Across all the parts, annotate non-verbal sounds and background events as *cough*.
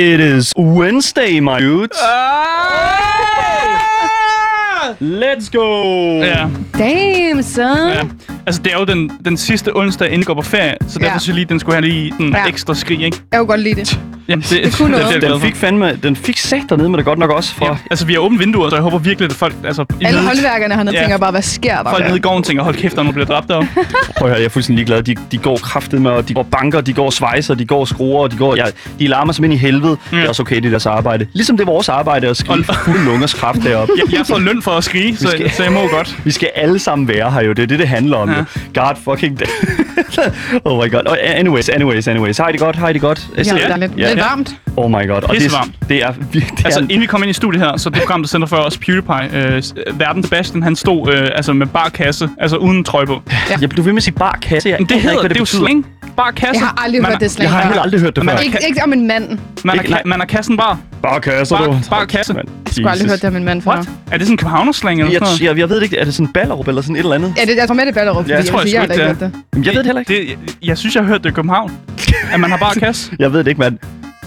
It is Wednesday, my dudes. Let's go! Ja, Damn, son. ja. Altså, det er jo den, den sidste onsdag, inden går på ferie, så derfor Ja. synes jeg lige, den skulle have lige en Ja. ekstra skrig, ikke? Jeg kunne godt lide det. Jamen, det, Det kunne noget. Den for. fik fandme, den fik sat dernede med det godt nok også for... Ja. Altså, vi har åbent vinduer, så jeg håber virkelig, at folk... Altså, i Alle nede- håndværkerne hernede Ja. tænker bare, hvad sker der? Folk nede i gården tænker, hold kæft, der er der bliver dræbt deroppe. *laughs* Prøv at høre, jeg er fuldstændig ligeglad. De, de går kraftet med, og de går banker, de går svejser, de går skruer, og de går... Ja, de larmer som ind i helvede. Ja. Det er også okay, det er deres arbejde. Ligesom det er vores arbejde at skrige for *laughs* fulde lungers kraft deroppe. Jeg, jeg får løn for at skrige, så, skal- så jeg må godt. *laughs* Vi skal alle sammen være her jo. Det er det, det handler om. Ja. Ja. God fucking... *laughs* oh my god. Oh, anyways, anyways, anyways. Har I det godt? Har I det godt? Ja, det er lidt, Ja. lidt varmt. Oh my god. Og det, er- det er... Det er Altså, inden vi kom ind i studiet her, så det program, der sender for os PewDiePie, øh, verden Sebastian, han stod øh, altså med bar kasse, altså uden trøje på. Jeg blev ved med at sige bar kasse. Jeg Men det hedder, ikke, hvad det, er jo slang. Bar kasse. Jeg har aldrig man hørt er- det slang. Jeg har heller aldrig hørt det Man før. er- Ikke, ikke om en mand. Man er, Ikke- ka- man er kassen bar. Bare kasser, Bar- du. bar kasse. Mand, Jeg skulle aldrig hørt det om en mand før. What? Er det sådan en københavnerslang eller Jeg, sådan noget? jeg, jeg ved det ikke. Er det sådan Ballerup eller sådan et eller andet? Ja, det, jeg tror med det er Ballerup, Ja, jeg tror jeg, jeg jeg, sgu jeg har ikke, ikke hørt det. Jamen, jeg ved det heller ikke. Det, jeg, jeg synes, jeg har hørt det i København. At man har bare kasse. *laughs* Jeg ved det ikke, mand.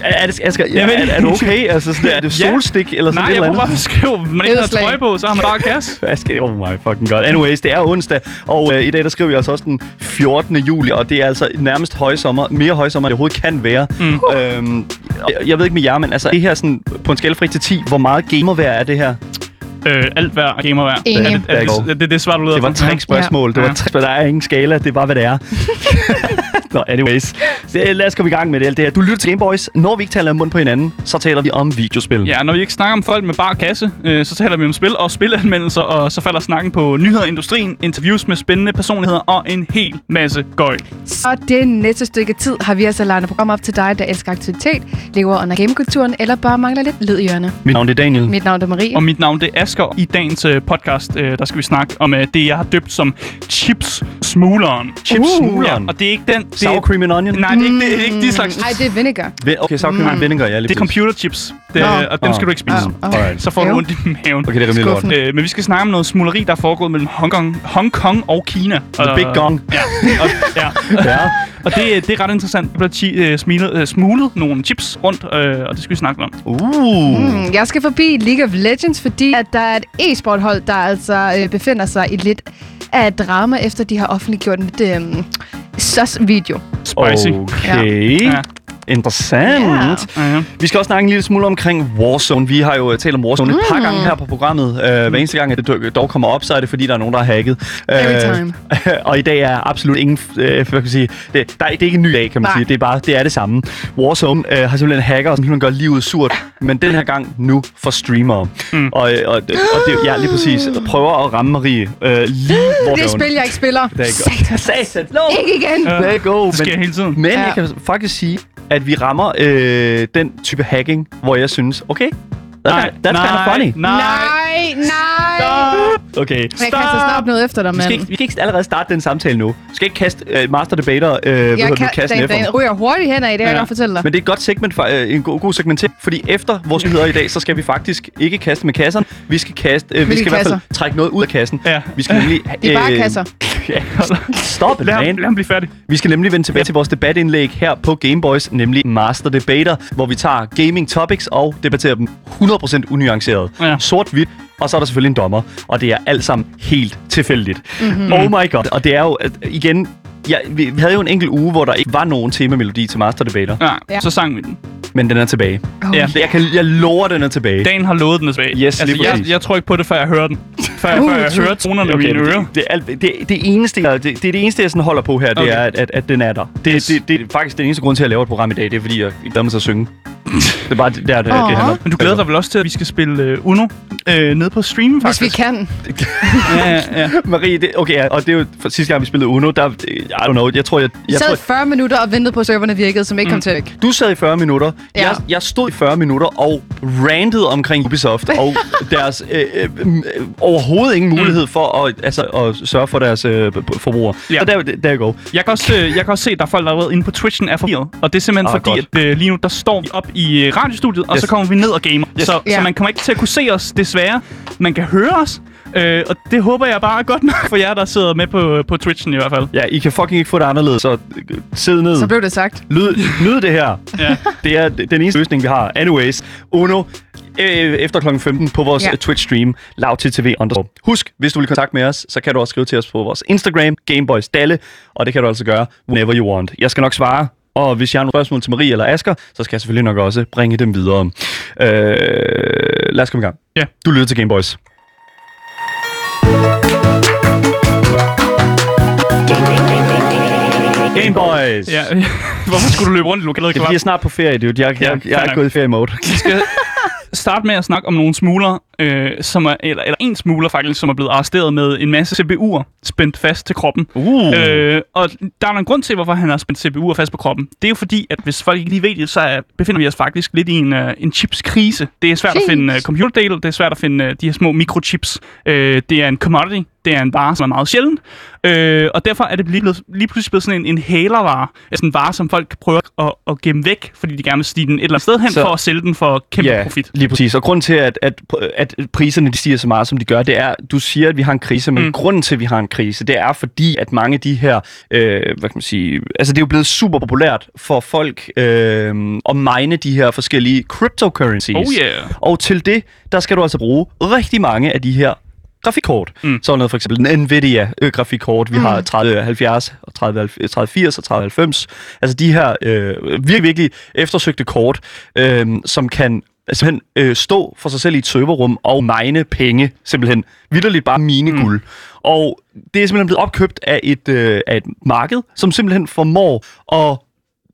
Er, er, det, Asger, ja, Jeg ved er, det er, det okay? Altså, sådan, er det *laughs* Ja. solstik eller sådan Nej, et jeg eller prøver andet? bare at beskrive, at man ikke har trøje på, så har man bare kasse. *laughs* Asger, oh my fucking god. Anyways, det er onsdag, og øh, i dag der skriver vi altså også den 14. juli, og det er altså nærmest højsommer. Mere højsommer, end det overhovedet kan være. Mm. Øhm, jeg, jeg ved ikke med jer, men altså det her sådan, på en skala fra 1 til 10, hvor meget gamervær er det her? Øh, alt hver og gamer hver. Enig. Er det, er det, you det, det, det svar, du leder Det var et for? trickspørgsmål. Det var Ja. trickspørgsmål. Der er ingen skala. Det er bare, hvad det er. *laughs* Nå, anyways. Lad os komme i gang med det alt det her. Du lytter til Gameboys. Når vi ikke taler mund på hinanden, så taler vi om videospil. Ja, når vi ikke snakker om folk med bare kasse, øh, så taler vi om spil og spilanmeldelser, og så falder snakken på nyheder i industrien, interviews med spændende personligheder og en hel masse gøj. Så det næste stykke tid har vi altså legnet program op til dig, der elsker aktivitet, lever under gamekulturen, eller bare mangler lidt lyd i ørerne. Mit navn er Daniel. Mit navn er Marie. Og mit navn det er Asger. I dagens øh, podcast, øh, der skal vi snakke om øh, det, jeg har døbt som chips-smugleren. Chips Uh. Smugleren. Og det er ikke den... Det Sour cream and onion. Nej, det er ikke, det er ikke de slags... Nej, det er vinegar. Okay, sour cream and vinegar, ja. Lige Det er præcis. computerchips, det, Nå. og dem skal du ikke spise. Ah. Alright. Så får du Jo. ondt i maven. Okay, det er rimelig lort. Skuffende. Øh, men vi skal snakke om noget smugleri, der er foregået mellem Hongkong, Hongkong og Kina. The Og- big gong. Ja, og, ja. Ja. *laughs* og det, det er ret interessant. Der bliver chi, øh, smilet, øh, smuglet nogle chips rundt, øh, og det skal vi snakke om. Uh. Mm, jeg skal forbi League of Legends, fordi at der er et e-sporthold, der altså øh, befinder sig i lidt af et drama, efter de har offentliggjort en lidt øh, sus-video. Spicy. Okay. Ja. Interessant. Ja. Ja. Vi skal også snakke en lille smule omkring Warzone. Vi har jo øh, talt om Warzone et par Mm. gange her på programmet. Uh, hver eneste gang, at det dog- kommer op, så er det fordi, der er nogen, der har hacket. Every time. *laughs* og i dag er absolut ingen... Uh, hvad kan man sige, det, der er, det er ikke en ny dag, kan man Nej. sige. Det er bare det, er det samme. Warzone uh, har simpelthen hacker, som simpelthen gør livet surt. men den her gang nu for streamere. Mm. Og, øh, og, og, det, ja, lige præcis. Prøver at ramme Marie uh, lige hvor Det er hun- spil, jeg ikke spiller. Det er godt. Satan. No. Ikke igen. There you go. Det sker hele tiden. Men Ja. jeg kan faktisk sige, at vi rammer øh, den type hacking, hvor jeg synes, okay, that's, Nej, that's kind of funny. Nej, Nej, nej. Okay. Jeg kaster snart noget efter dig, Vi skal, mand. ikke, vi kan ikke allerede starte den samtale nu. Vi skal ikke kaste øh, Master Debater øh, hvad Jeg hedder kan, det, kassen den, efter. den ryger hurtigt hen af, det kan jeg Ja. godt fortælle dig. Men det er et godt segment, for, øh, en god, god segmentering, fordi efter vores nyheder i dag, så skal vi faktisk ikke kaste med kasserne. Vi skal kaste, øh, vi skal i hvert fald trække noget ud af kassen. Ja. Vi skal nemlig... *laughs* De er bare kasser. *laughs* ja, stop Lad ham, man. lad ham blive færdig. Vi skal nemlig vende tilbage til vores debatindlæg her på Gameboys, nemlig Master Debater, hvor vi tager gaming topics og debatterer dem 100% unuanceret. Ja. Sort-hvidt, og så er der selvfølgelig en dommer, og det er alt sammen helt tilfældigt. Mhm. Mm-hmm. Oh my god. Og det er jo, at, igen, ja, vi, havde jo en enkelt uge, hvor der ikke var nogen temamelodi til Master Debater, Ja, Ja. så sang vi den. men den er tilbage. Oh, Ja. Jeg, kan, jeg lover, den er tilbage. Dagen har lovet den er tilbage. Yes, lige jeg, jeg tror ikke på det, før jeg hører den. Før, Uh, før jeg hører tonerne okay, i mine det, ører. det, er alt- det, det, eneste, jeg, det, det er det eneste, jeg sådan holder på her, det Okay. er, at, at, at den er der. Det, Yes. det, det, er faktisk den eneste grund til, at jeg laver et program i dag. Det er, fordi jeg glæder mig til at synge. Det er bare det, der, det, det Åh. handler om. Men du glæder dig vel også til, at vi skal spille uh, Uno uh, nede på streamen, Hvis faktisk? vi kan. *laughs* Ja, ja, ja. Marie, det, okay, ja, og det er jo for sidste gang, vi spillede Uno, der, I don't know, jeg tror, jeg, Vi jeg sad tror, 40 minutter og ventede på, at serverne virkede, som ikke kom til væk. du sad i 40 minutter, Ja. jeg, jeg stod i 40 minutter og rantede omkring Ubisoft og *laughs* deres øh, øh, øh, overhovedet ingen mulighed for at, altså, at sørge for deres øh, forbrugere. Ja. Så der, der go. Jeg kan, også, øh, jeg kan også se, at der er folk, der allerede inde på Twitchen er forvirret. Og det er simpelthen Ah, fordi, godt. at øh, lige nu, der står vi op i i øh, radiostudiet, og Yes. så kommer vi ned og gamer. Yes. Så, Ja. så man kommer ikke til at kunne se os, desværre. Man kan høre os, øh, og det håber jeg bare er godt nok for jer, der sidder med på, på Twitchen i hvert fald. Ja, I kan fucking ikke få det anderledes, så øh, sid ned. Så blev det sagt. Lyd, nyd det her. Ja. *laughs* Det er den eneste løsning, vi har. Anyways, Uno, øh, efter kl. 15 på vores Ja. Twitch-stream, lavttv underscore. Husk, hvis du vil i kontakt med os, så kan du også skrive til os på vores Instagram, Gameboys Dalle, og det kan du altså gøre whenever you want. Jeg skal nok svare, og hvis jeg har nogle spørgsmål til Marie eller Asker, så skal jeg selvfølgelig nok også bringe dem videre. Øh, lad os komme i gang. Ja. Du lytter til Gameboys. Gameboys! Ja, *laughs* hvorfor skulle du løbe rundt i lokalet? Det er snart på ferie, dude. Jeg, jeg, jeg, jeg er gået i ferie-mode. Vi skal *laughs* starte med at snakke om nogle smugler, øh, som er, eller, eller en smugler faktisk, som er blevet arresteret med en masse CBU'er spændt fast til kroppen. Uh. Øh, og der er en grund til, hvorfor han har spændt CBU'er fast på kroppen. Det er jo fordi, at hvis folk ikke lige ved det, så er, befinder vi os faktisk lidt i en, uh, en chipskrise. Det er svært at Jeez. finde uh, computerdele, det er svært at finde uh, de her små mikrochips. Øh, det er en commodity, det er en vare, som er meget sjældent. Øh, og derfor er det lige, blevet, lige pludselig blevet sådan en, en hælervare. Altså en vare, som folk prøver at, at gemme væk, fordi de gerne vil stige den et eller andet sted hen, Så- for at sælge den for kæmpe Ja, profit. lige præcis. Og grunden til, at, at, at priserne de stiger så meget, som de gør, det er, du siger, at vi har en krise, men Mm. grunden til, at vi har en krise, det er fordi, at mange af de her, øh, hvad kan man sige, altså det er jo blevet super populært for folk øh, at mine de her forskellige cryptocurrencies. Oh yeah. Og til det, der skal du altså bruge rigtig mange af de her grafikkort. Mm. Sådan noget for eksempel en Nvidia-grafikkort. Vi mm. har 3070, og 30, 3080 og 3090. Altså de her øh, virkelig, virkelig eftersøgte kort, øh, som kan simpelthen øh, stå for sig selv i et serverrum og mine penge, simpelthen. Vitterligt bare mine Mm. guld. Og det er simpelthen blevet opkøbt af et, øh, af et marked, som simpelthen formår at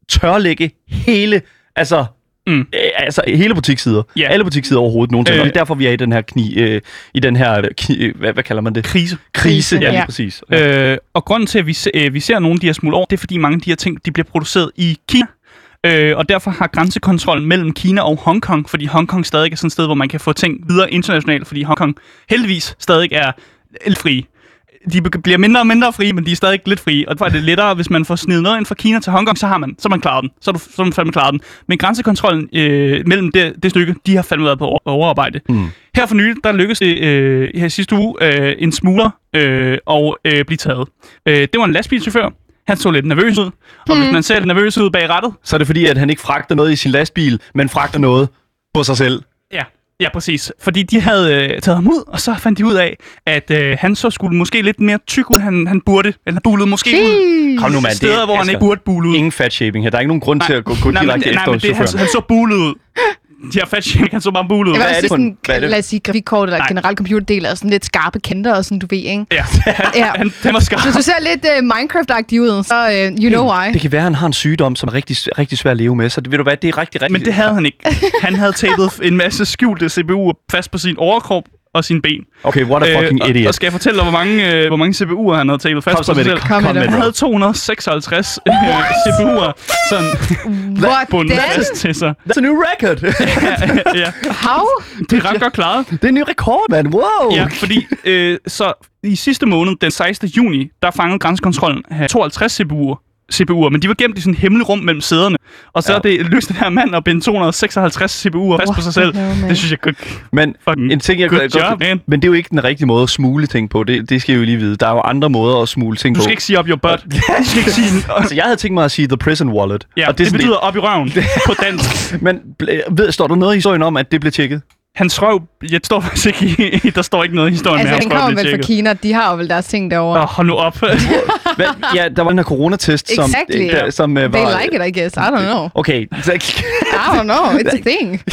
tørlægge hele, altså Mm. Øh, altså hele butikssider. Ja. Alle butikssider overhovedet nogensinde. Øh. Øh. Og det er derfor, vi er i den her kni, øh, i den her, kni, øh, hvad, hvad kalder man det? Krise. Krise, ja, lige ja. præcis. Ja. Øh, og grunden til, at vi, se, øh, vi ser nogle af de her smule over, det er, fordi mange af de her ting, de bliver produceret i Kina. Øh, og derfor har grænsekontrollen mellem Kina og Hongkong, fordi Hongkong stadig er sådan et sted, hvor man kan få ting videre internationalt, fordi Hongkong heldigvis stadig er lidt fri. De bliver mindre og mindre frie, men de er stadig lidt frie. Og derfor er det lettere, hvis man får snedet noget ind fra Kina til Hongkong, så har man, så man klaret den. Så har du, så man fandme klaret den. Men grænsekontrollen øh, mellem det, det stykke, de har fandme været på over- overarbejde. Mm. Her for nylig, der lykkedes det øh, her sidste uge øh, en smugler øh, og øh, blive taget. Øh, det var en lastbilchauffør. Han så lidt nervøs ud. Og hvis man ser lidt nervøs ud bag rattet, Så er det fordi, at han ikke fragter noget i sin lastbil, men fragter noget på sig selv. ja, ja præcis. Fordi de havde øh, taget ham ud, og så fandt de ud af, at øh, han så skulle måske lidt mere tyk ud, han, han burde. Eller han bulede måske ud. Jeez. Kom nu, mand. Steder, hvor han Asger, ikke burde bule ud. Ingen fat shaving her. Der er ikke nogen grund til at gå, gå nej, men, direkte nej, efter men det, han, han så bulet ud. De her fat shaming, han så er også det for en- sådan, hvad er det? lad os sige, grafikkort eller Nej. generelt computerdel er sådan lidt skarpe kanter og sådan, du ved, ikke? Ja, Ja. *laughs* han, han var skarp. Hvis du ser lidt uh, Minecraft-agtig ud, så uh, you know why. Det kan være, at han har en sygdom, som er rigtig, rigtig svær at leve med. Så det, ved du hvad, det er rigtig, rigtig... Men det havde han ikke. Han havde tapet en masse skjulte CPU'er fast på sin overkrop og sine ben. Okay, what a fucking og, idiot. og skal jeg fortælle dig, hvor mange, øh, hvor mange CPU'er han havde tapet fast Kom på sig selv? Kom Han havde 256 øh, CPU'er sådan What bundet then? fast til sig. That's a new record. *laughs* ja, How? det er ret godt klaret. det er en ny rekord, mand. Wow. Ja, fordi øh, så i sidste måned, den 16. juni, der fangede grænsekontrollen øh, 52 CPU'er. CPU'er, men de var gemt i sådan et hemmeligt rum mellem sæderne. Og så Ja. er det lykkedes den her mand at binde 256 CPU'er fast på sig selv. man? Det synes jeg godt. Men en ting, jeg godt, job, man. men det er jo ikke den rigtige måde at smule ting på. Det, det skal I jo lige vide. Der er jo andre måder at smule ting Du på. skal ikke sige up your butt. *laughs* Du skal ikke sige... Altså, jeg havde tænkt mig at sige The Prison Wallet. Ja, og det, det betyder op i røven *laughs* på dansk. Men ved, står der noget i historien om, at det blev tjekket? Hans røv, jeg står faktisk ikke *laughs* i, der står ikke noget i historien Altså, med, den hans røv kommer bliver vel fra. Kina. De har jo vel deres ting derovre. Åh, hold nu op. *laughs* Hvad? Ja, der var den her coronatest, som, Exactly. der, som uh, var... They like it, I guess. I don't know. Okay, I don't know. It's a *laughs* thing.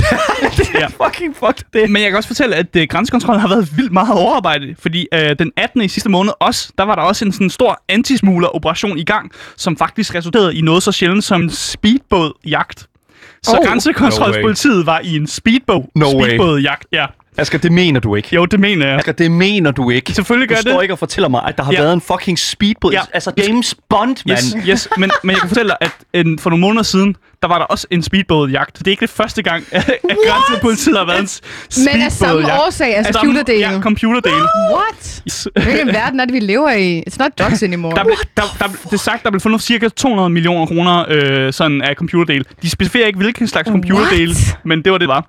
Ja. fucking fuck det. Men jeg kan også fortælle, at uh, grænsekontrollen har været vildt meget overarbejdet, fordi uh, den 18. i sidste måned også, der var der også en sådan stor antismugler-operation i gang, som faktisk resulterede i noget så sjældent som en speedbåd-jagt. Så Oh. grænsekontrolspolitiet var i en speedbåd, No speedbåd-jagt, ja. Asger, det mener du ikke. Jo, det mener jeg. Asger, det mener du ikke. Selvfølgelig gør du jeg det. står ikke og fortæller mig, at der har Ja. været en fucking speedbåd. Ja. Altså James Bond, mand. Yes, yes. Men, men jeg kan fortælle dig, at en, for nogle måneder siden, der var der også en speedbådjagt. Det er ikke det første gang, at grænsepolitiet har været en s- Men af samme speedbådjagt. årsag, altså computerdelen. Ja, computerdelen. What? Hvilken verden er det, vi lever i? It's not drugs anymore. Der, blev, der, der, det er sagt, der blev fundet cirka 200 millioner kroner øh, sådan af computerdel. De specificerer ikke, hvilken slags computerdel, What? men det var det, var.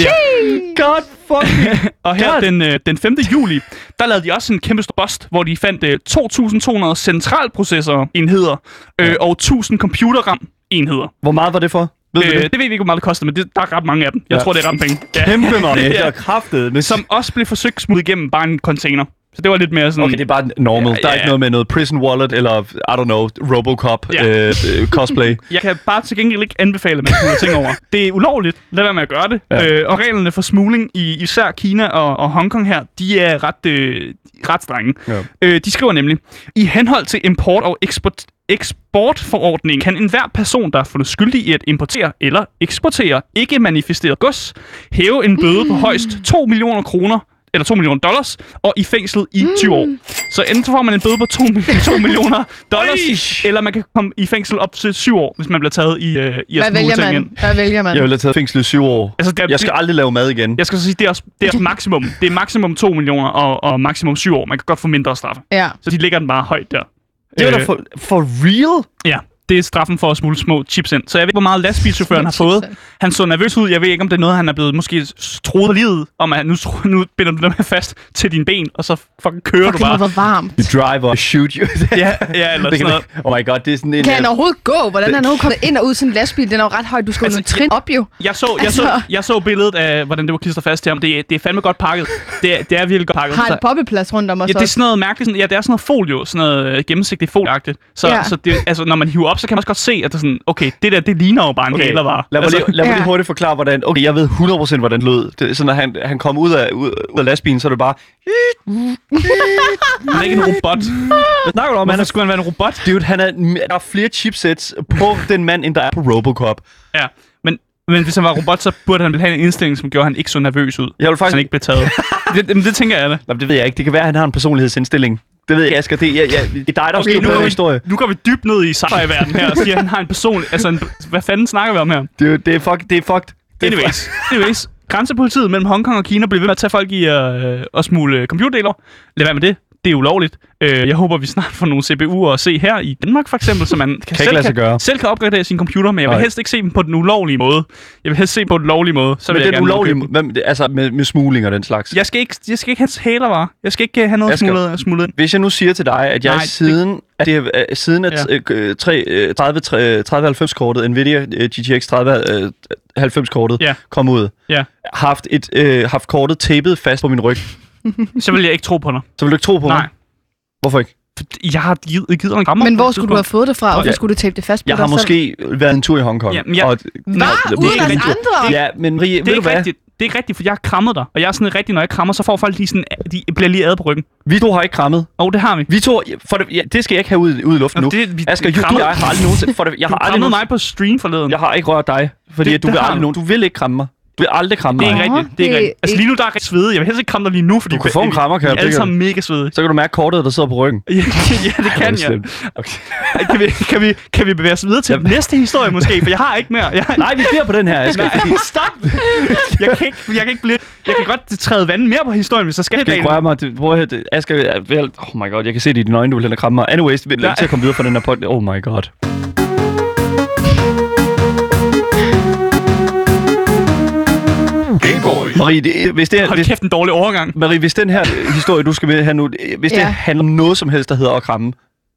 Ja. God fucking... *laughs* Og her God. den, øh, den 5. juli, der lavede de også en kæmpe stor bust, hvor de fandt øh, 2.200 centralprocessorenheder øh, og 1.000 computerram-enheder. Hvor meget var det for? Ved Øh, det? det ved vi ikke, hvor meget det koster, men det, der er ret mange af dem. Jeg Ja. tror, det er ret penge. Ja. Kæmpe mange. *laughs* Det er kraftet. Men Som også blev forsøgt smuttet igennem bare en container. Så det var lidt mere sådan... Okay, det er bare normal. Ja, Der er ja, ikke ja. noget med noget prison wallet, eller, I don't know, Robocop Ja. øh, øh, cosplay. *laughs* Jeg kan bare til gengæld ikke anbefale, at man ting over. Det er ulovligt. Lad være med at gøre det. Ja. Ja. Øh, og reglerne for smugling i især Kina og, og Hongkong her, de er ret, øh, ret strenge. Ja. Øh, de skriver nemlig, i henhold til import- og eksport eksportforordningen kan enhver person, der er fundet skyldig i at importere eller eksportere ikke manifesteret gods, hæve en bøde på højst 2 millioner kroner eller 2 millioner dollars, og i fængslet i 20 år. Så enten så får man en bøde på 2, 2 *laughs* millioner dollars, eller man kan komme i fængsel op til 7 år, hvis man bliver taget i, øh, i at Hvad vælger ting man? ind. Hvad vælger man? Jeg ville have taget fængsel i syv år. Altså, det er, Jeg skal aldrig lave mad igen. jeg skal så sige, det er også, det er maksimum. Det er maksimum 2 millioner og, og maksimum 7 år. Man kan godt få mindre straffe. Ja. Så de ligger den bare højt der. Det er da Øh, for, for real? Ja, det er straffen for at smule små chips ind. Så jeg ved ikke, hvor meget lastbilchaufføren har fået. *laughs* Han så nervøs ud. Jeg ved ikke, om det er noget, han er blevet måske troet livet. Om at nu, *laughs* nu binder du dem her fast til dine ben, og så fucking kører Fucking du bare. hvor varmt. You drive or *laughs* shoot you. Ja, ja, eller det sådan kan, noget. oh my god, det er sådan en... Kan han øh, overhovedet gå? Hvordan er han overhovedet kommet ind og ud til en lastbil? Den er jo ret høj. Du skal jo Altså, altså, trin op jo. Jeg så, jeg, så, Altså- jeg så billedet af, hvordan det var klistret fast til ham. Det, er- det er fandme godt pakket. Det er, det er virkelig godt pakket. Har Så- et poppeplads rundt om os Ja, det er sådan noget mærkeligt. Sådan, ja, det er sådan noget folio, sådan noget øh, gennemsigtigt folieagtigt. Så, ja. så det, altså, når man hiver op, så kan man også godt se, at det er sådan, okay, det der, det ligner jo bare en Okay, hælervare. lad mig, altså, lige, lad mig lige Ja. hurtigt forklare, hvordan... Okay, jeg ved 100% hvordan det lød. Det, sådan, når han, han kom ud af, ud, ud af lastbilen, så er det bare... han er ikke en robot. Hvad snakker du om? Han er, skulle han være en robot? dude, han er, der er flere chipsets på den mand, end der er på Robocop. Ja, men, men hvis han var robot, så burde han have en indstilling, som gjorde, han ikke så nervøs ud. Jeg vil Så faktisk... han ikke blev taget. *laughs* det, det, det tænker jeg da. Nå, det ved jeg ikke. Det kan være, at han har en personlighedsindstilling. Det ved jeg ikke, Asger. Det, jeg, jeg, det er dig, der okay, nu, går historie. nu går vi dybt ned i sci-fi-verden her og siger, at han har en person... Altså, en, hvad fanden snakker vi om her? Det, det er fuck, det er fucked. Det er Anyways, anyways. Grænsepolitiet mellem Hongkong og Kina bliver ved med at tage folk i øh, at smule computerdeler. Lad være med det. Det er ulovligt. Øh, jeg håber, vi snart får nogle CPU'er at se her i Danmark, for eksempel, så man *laughs* kan, selv, sig gøre. kan, selv kan opgradere sin computer, men jeg vil Nej. helst ikke se dem på den ulovlige måde. Jeg vil helst se på den lovlige måde. Så Men jeg den ulovlige, den. hvem, altså med, med smugling og den slags. Jeg skal ikke, jeg skal ikke have hælervarer. Jeg skal ikke have noget Asger. smuglet, smuglet ind. Hvis jeg nu siger til dig, at jeg Nej, Nej, det- siden, at det, er, øh, siden at Ja. ja. 3090-kortet, Nvidia øh, GTX 3090-kortet Ja. kom ud, Ja. haft, et, øh, haft kortet tapet fast på min ryg, *laughs* Så vil jeg ikke tro på dig. så vil du ikke tro på Nej. mig? Hvorfor ikke? Jeg har givet, givet en rammer. Men hvor skulle du have fået det fra? Hvorfor Ja. skulle du tape det fast på Jeg dig har selv? måske været en tur i Hongkong. Ja, men jeg- og, Hvad? Nå, Uden os en tur. andre? Ja, men Marie, Det er ved du ikke hvad? rigtigt. Det er ikke rigtigt, for jeg har krammet dig. Og jeg er sådan rigtig, når jeg krammer, så får folk lige sådan, de bliver lige ad på ryggen. Vi to har ikke krammet. Og oh, det har vi. Vi to, for det, ja, det skal jeg ikke have ud, ud i luften Nå, nu. det- vi- Asger, vi du, du og jeg har aldrig nogensinde... For det, jeg Du har aldrig nogensinde, mig på stream forleden. jeg har ikke rørt dig, fordi Det- det, du, det vil har aldrig, du. nogen, du vil ikke kramme mig. Du vil aldrig kramme Det er ikke rigtigt. Det er ikke rigtigt. Altså lige nu der er rigtig svedig. Jeg vil helst ikke kramme dig lige nu, fordi Du kan få en krammer, kan jeg. er alle sammen mega svedige. Så kan du mærke kortet, der sidder på ryggen. *laughs* ja, det kan jeg. Okay. Kan vi, kan, vi, kan vi bevæge os videre til næste historie måske? For jeg har ikke mere. Jeg, Nej, vi bliver på den her, Asger. Nej, *laughs* stop! Jeg kan, ikke, jeg kan ikke blive... Jeg kan godt træde vand mere på historien, hvis jeg skal. Det rører mig. Det, prøv at høre, det, Asger, er vel, oh my god, jeg kan se det i dine øjne, du vil og kramme mig. Anyways, vi er Nej. til at komme videre fra den her podcast. Oh my god. Marie, det, hvis, det, her- Hold kæft, en dårlig overgang. Marie, hvis den her historie, du skal med her nu, hvis det Ja. handler om noget som helst, der hedder at kramme,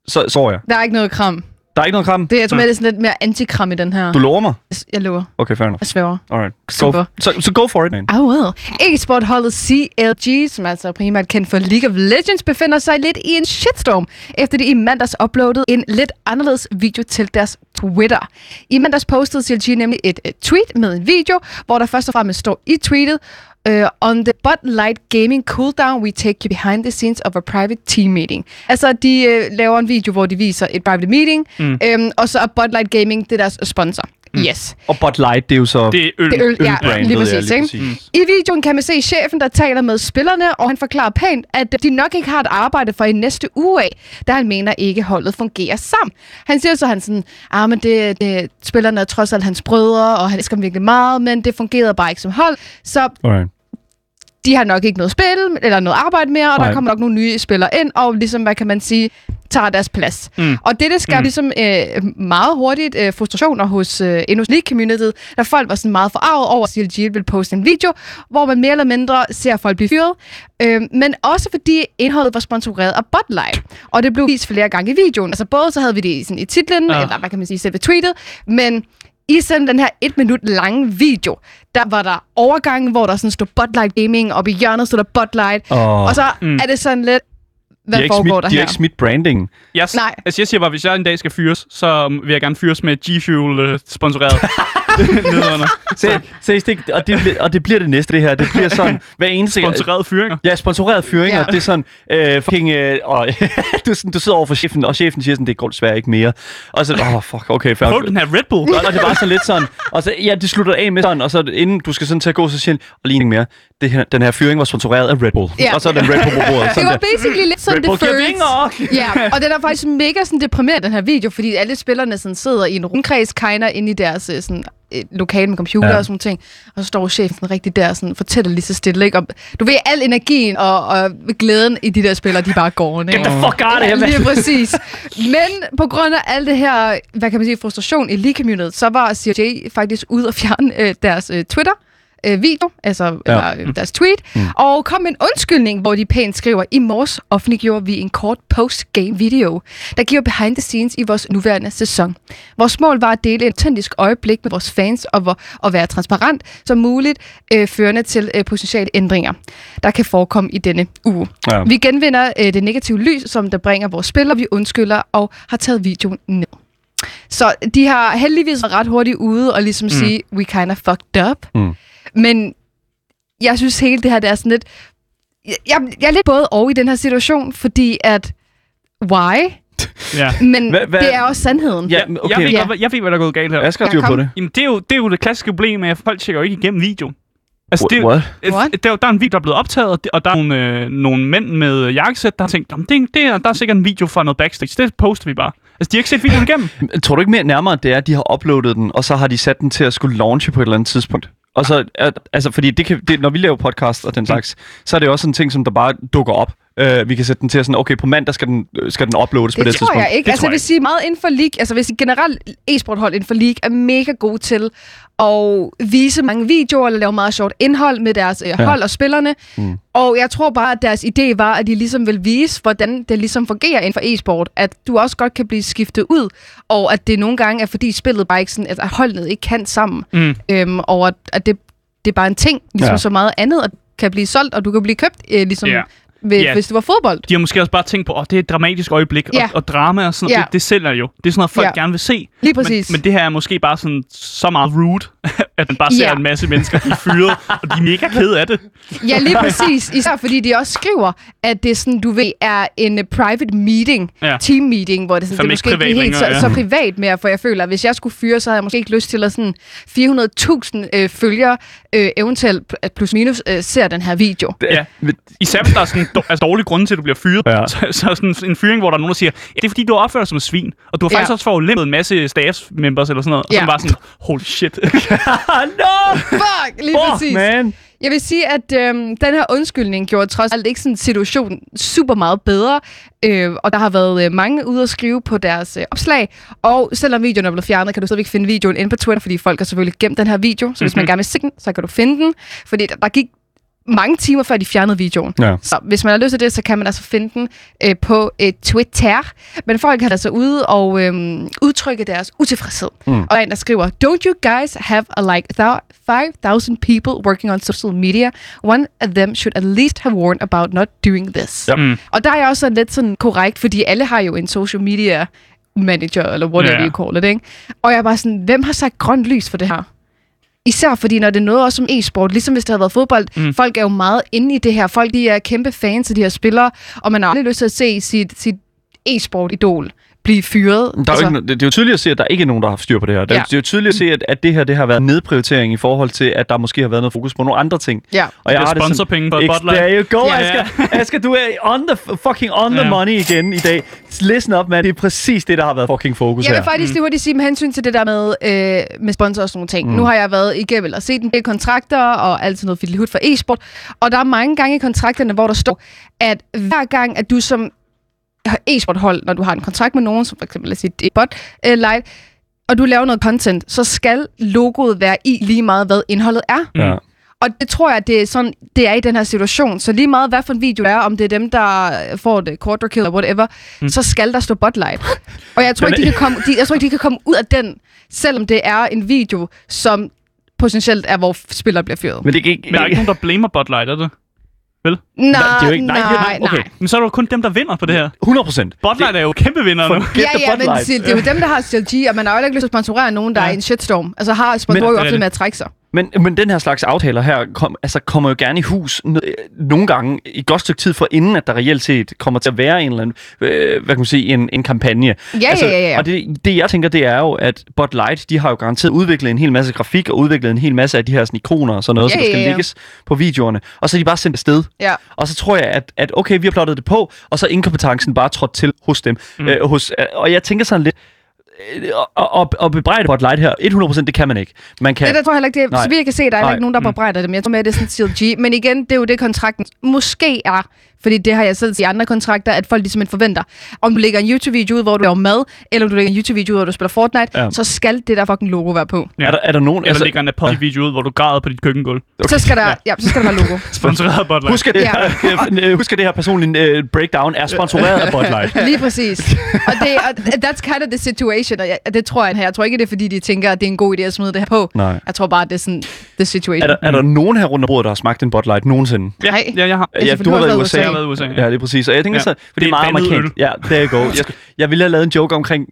så så jeg. Der er ikke noget kram. Der er ikke noget kram. Det, jeg tror, det er sådan lidt mere antikram i den her. Du lover mig? Jeg lover. Okay, fair enough. Jeg svæver. Alright. Go, Super. så, så go for it, man. I will. E-sportholdet CLG, som altså primært kendt for League of Legends, befinder sig lidt i en shitstorm, efter de i mandags uploadede en lidt anderledes video til deres Twitter. I mandags postede CLG nemlig et, et tweet med en video, hvor der først og fremmest står i tweetet, Uh, on the Bud Light Gaming cooldown, we take you behind the scenes of a private team meeting. Altså, de uh, laver en video, hvor de viser et private meeting, mm. um, og så er Bud Light Gaming, det er deres sponsor. Yes. Og Bud Light, det er jo så... Det er øl. Det er øl, ja, ølbrandet, lige ja, præcis. lige ikke? præcis. I videoen kan man se chefen, der taler med spillerne, og han forklarer pænt, at de nok ikke har et arbejde for i næste uge af, da han mener ikke holdet fungerer sammen. Han siger så, han sådan, ah, men det, det, spillerne er trods alt hans brødre, og han elsker dem virkelig meget, men det fungerede bare ikke som hold, så Alright. De har nok ikke noget spil eller noget arbejde mere, og Nej. der kommer nok nogle nye spillere ind, og ligesom, hvad kan man sige, tager deres plads. Mm. Og det, det skaber Mm. ligesom øh, meget hurtigt øh, frustrationer hos øh, Innos League-communityet, da folk var sådan meget forarvet over, at CLG ville poste en video, hvor man mere eller mindre ser folk blive fyret, øh, men også fordi indholdet var sponsoreret af Light, og det blev vist flere gange i videoen. Altså både så havde vi det i, sådan, i titlen, Ja. eller hvad kan man sige, selve tweetet, men i sådan den her et minut lange video, der var der overgangen, hvor der sådan stod Bud Light Gaming, og i hjørnet stod der Bud Light, Åh. og så Mm. er det sådan lidt, De hvad har ikke foregår smidt, der de har her? ikke smidt branding. Jeg, Nej. Altså, jeg siger bare, hvis jeg en dag skal fyres, så vil jeg gerne fyres med G-Fuel øh. *laughs* Se, seriøst, det, og, det, bliver- og det bliver det næste, det her. Det bliver sådan, hver eneste... Sponsoreret fyringer. Ja, sponsoreret fyringer. Ja. Det er sådan, øh, fucking, øh, og, *laughs* du, sådan, du sidder over for chefen, og chefen siger sådan, det går desværre ikke mere. Og så, åh, oh, fuck, okay, fair. Prøv den her Red Bull. Og, og det var så lidt sådan, og så, ja, det slutter af med sådan, og så inden du skal sådan til at gå, så siger han, og lige mere, det her, den her fyring var sponsoreret af Red Bull. Ja. Og så er den Red Bull på bordet. Det Sådan var der. basically lidt sådan, Red Bull det giver føles. Ja, og den er faktisk mega sådan deprimerende, den her video, fordi alle spillerne sådan sidder i en rundkreds, kegner inde i deres øh, sådan, øh, lokale med computer Ja. og sådan ting. Og så står chefen sådan rigtig der sådan, fortæller lige så stille, ikke? Og du ved, al energien og, og glæden i de der spillere, de bare går, ikke? Get the fuck out of here, lige præcis. Men på grund af alt det her, hvad kan man sige, frustration i League Community, så var CJ faktisk ude og fjerne øh, deres øh, Twitter øh, video, altså Ja. eller, øh, deres tweet, mm. og kom med en undskyldning, hvor de pænt skriver, i morges offentliggjorde vi en kort post-game video, der giver behind the scenes i vores nuværende sæson. Vores mål var at dele et autentisk øjeblik med vores fans og, hvor- og være transparent som muligt, øh, førende til øh, potentielle ændringer, der kan forekomme i denne uge. Ja. Vi genvinder øh, det negative lys, som der bringer vores spillere, vi undskylder og har taget videoen ned. Så de har heldigvis været ret hurtigt ude og ligesom mm. sige, we kind of fucked up. Mm. Men jeg synes hele det her, det er sådan lidt... Jeg, jeg er lidt både og i den her situation, fordi at... Why? *laughs* Ja. Men Hva- hva- det er også sandheden. Ja, Jeg, men jeg, okay. ved Ja. hvad- jeg ved, hvad der er gået galt her. Jeg skal Ja, på det. Jamen, det er, jo, det er jo det klassiske problem med, at folk tjekker jo ikke igennem video. Altså, det, er What? øh, What? Der, er der er en video, der er blevet optaget, og det- der er nogle, øh, nogle mænd med jakkesæt, der har tænkt, "Jamen, det, det er, der er sikkert en video fra noget backstage. Det poster vi bare. Altså, de har ikke set videoen igennem. *laughs* Tror du ikke mere nærmere, at det er, at de har uploadet den, og så har de sat den til at skulle launche på et eller andet tidspunkt? Og så, at, altså, fordi det kan, det, når vi laver podcast og den slags, så er det også en ting, som der bare dukker op. Uh, vi kan sætte den til sådan, okay, på mandag skal den, skal den uploades på det Det tror tidspunkt. jeg ikke. Det altså, jeg jeg vil sige meget inden for League, altså hvis generelt e-sporthold inden for League er mega gode til at vise mange videoer eller lave meget sjovt indhold med deres øh, hold og spillerne. Mm. Og jeg tror bare, at deres idé var, at de ligesom vil vise, hvordan det ligesom fungerer inden for e-sport. At du også godt kan blive skiftet ud, og at det nogle gange er, fordi spillet bare ikke sådan, at holdet ikke kan sammen. Mm. Øhm, og at, at det, det er bare en ting, ligesom Ja. ja. så meget andet, at kan blive solgt, og du kan blive købt, øh, ligesom Ja. Ved, Ja. hvis det var fodbold. De har måske også bare tænkt på, at det er et dramatisk øjeblik, Ja. og, og drama og sådan noget. Ja. Det, det sælger jo. Det er sådan noget, folk Ja. gerne vil se. Lige præcis. Men, men det her er måske bare sådan så meget rude, *laughs* at man bare ser Ja. en masse mennesker blive fyret, og de er mega kede af det. Ja, lige præcis. Især fordi de også skriver, at det sådan, du ved, er en uh, private meeting, Ja. team meeting, hvor det, sådan, Som det ikke måske ikke er helt så, længere, ja. så privat mere, for jeg føler, at hvis jeg skulle fyre, så havde jeg måske ikke lyst til at sådan 400.000 øh, følgere, øh, eventuelt pl- plus minus, øh, ser den her video. Ja. Men- Især hvis der er sådan altså dårlige grunde til, at du bliver fyret. Ja. Så, så sådan en fyring, hvor der er nogen, der siger, ja, det er fordi, du har opført dig som svin. Og du har faktisk Ja. også fået lemmet en masse staff members eller sådan noget. Og så Ja. er man bare sådan, holy shit. *laughs* no! Fuck, lige Fuck, præcis. man! Jeg vil sige, at øhm, den her undskyldning gjorde trods alt ikke sådan situationen super meget bedre. Øh, og der har været øh, mange ude at skrive på deres øh, opslag. Og selvom videoen er blevet fjernet, kan du stadigvæk finde videoen inde på Twitter, fordi folk har selvfølgelig gemt den her video. Så hvis man Mhm. gerne vil se den, så kan du finde den. Fordi der, der gik mange timer, før de fjernede videoen. Ja. Så hvis man har lyst til det, så kan man altså finde den øh, på øh, Twitter. Men folk har altså ude og øh, udtrykke deres utilfredshed. Mm. Og der er en, der skriver, Don't you guys have a, like thou- 5,000 people working on social media? One of them should at least have warned about not doing this. Ja. Mm. Og der er jeg også lidt sådan korrekt, fordi alle har jo en social media manager, eller whatever Ja. you call it, ikke? Og jeg er bare sådan, hvem har sagt grønt lys for det her? Især fordi, når det er noget også som e-sport, ligesom hvis det havde været fodbold, Mm. folk er jo meget inde i det her. Folk de er kæmpe fans af de her spillere, og man har aldrig lyst til at se sit, sit e-sport-idol blive fyret. Der er altså, ikke, det, er jo tydeligt at se, at der ikke er nogen, der har haft styr på det her. Det, Ja. ja. det er jo tydeligt at se, at, at det her det har været nedprioritering i forhold til, at der måske har været noget fokus på nogle andre ting. ja. Og Det er har det sådan- sponsorpenge Bud Light. There you go, Ja, ja, ja. Asger. Asger, du er on the, fucking on the Ja. money igen i dag. Listen up, man. Det er præcis det, der har været fucking fokus Jeg her. vil faktisk lige hurtigt sige med hensyn til det der med, øh, med sponsor og sådan nogle ting. Mm. Nu har jeg været igennem og set en del kontrakter og alt sådan noget fiddly for e-sport. Og der er mange gange i kontrakterne, hvor der står, at hver gang, at du som e-sporthold, når du har en kontrakt med nogen, som for eksempel lad os sige, det er bot øh, light, og du laver noget content, så skal logoet være i lige meget, hvad indholdet er. Ja. Og det tror jeg, det er sådan, det er i den her situation. Så lige meget, hvad for en video det er, om det er dem, der får det quarter kill eller whatever, mm. så skal der stå botlight. Og jeg tror, ikke, de kan komme, de, jeg tror ikke, de kan komme ud af den, selvom det er en video, som potentielt er, hvor spillere bliver fyret. Men det er ikke... Men der er ikke nogen, der blamer Bud Light, er det? Nej, det er jo ikke- nej, nej, det nej. okay. nej. Men så er der jo kun dem, der vinder på det her. 100 procent. Bud Light er jo kæmpe vinder nu. Ja, ja, men det, det er jo dem, der har CLG, og man har jo ikke lyst til at sponsorere nogen, der Ja. er i en shitstorm. Altså har sponsorer jo det ofte det. med at trække sig. Men, men den her slags aftaler her kom, altså kommer jo gerne i hus n- nogle gange i godt stykke tid for inden, at der reelt set kommer til at være en eller anden, øh, hvad kan man sige, en, en kampagne. Ja, altså, ja, ja, ja. Og det, det jeg tænker, det er jo, at Bud Light, de har jo garanteret udviklet en hel masse grafik og udviklet en hel masse af de her sådan, ikoner og sådan noget, Ja, som ja, ja. lægges på videoerne. Og så er de bare sendt afsted. Ja. Og så tror jeg, at, at okay, vi har plottet det på, og så er inkompetencen bare trådt til hos dem. Mm. Øh, hos, øh, og jeg tænker sådan lidt, øh, og, og, og bebrejde Bud Light her, 100% det kan man ikke. Man kan, Det der tror jeg heller ikke, det er, så jeg kan se, der er ikke nogen, der bebrejder dem. Jeg tror mere, det er sådan CLG. Men igen, det er jo det, kontrakten måske er. Fordi det har jeg selv set i andre kontrakter, at folk ligesom forventer. Om du lægger en YouTube-video ud, hvor du laver mad, eller om du lægger en YouTube-video ud, hvor du spiller Fortnite, Ja. så skal det der fucking logo være på. Ja. er, der, er der nogen... Eller altså, ligger en Apology-video ud, hvor du græder på dit køkkengulv. Så skal der, ja, så skal der være logo. *laughs* Sponsoreret af Bud Light. Husk at, det her, *laughs* *laughs* øh, husk at det her personlige uh, breakdown er sponsoreret af Bud Light. Lige præcis. Og det, og that's kind of the situation. Og jeg, det tror jeg, jeg tror ikke, det er fordi, de tænker, at det er en god idé at smide det her på. Nej. Jeg tror bare, det er sådan the situation. Er der, er der nogen her rundt om bordet, der har smagt en Bud Light nogensinde? Ja, Nej. ja, jeg har. Ja, du du har været i USA. Har været i USA. Ja, det er præcis. Og jeg tænker Ja. så, for det Det er er meget amerikansk. Ja, there you go. Jeg, jeg ville have lavet en joke omkring,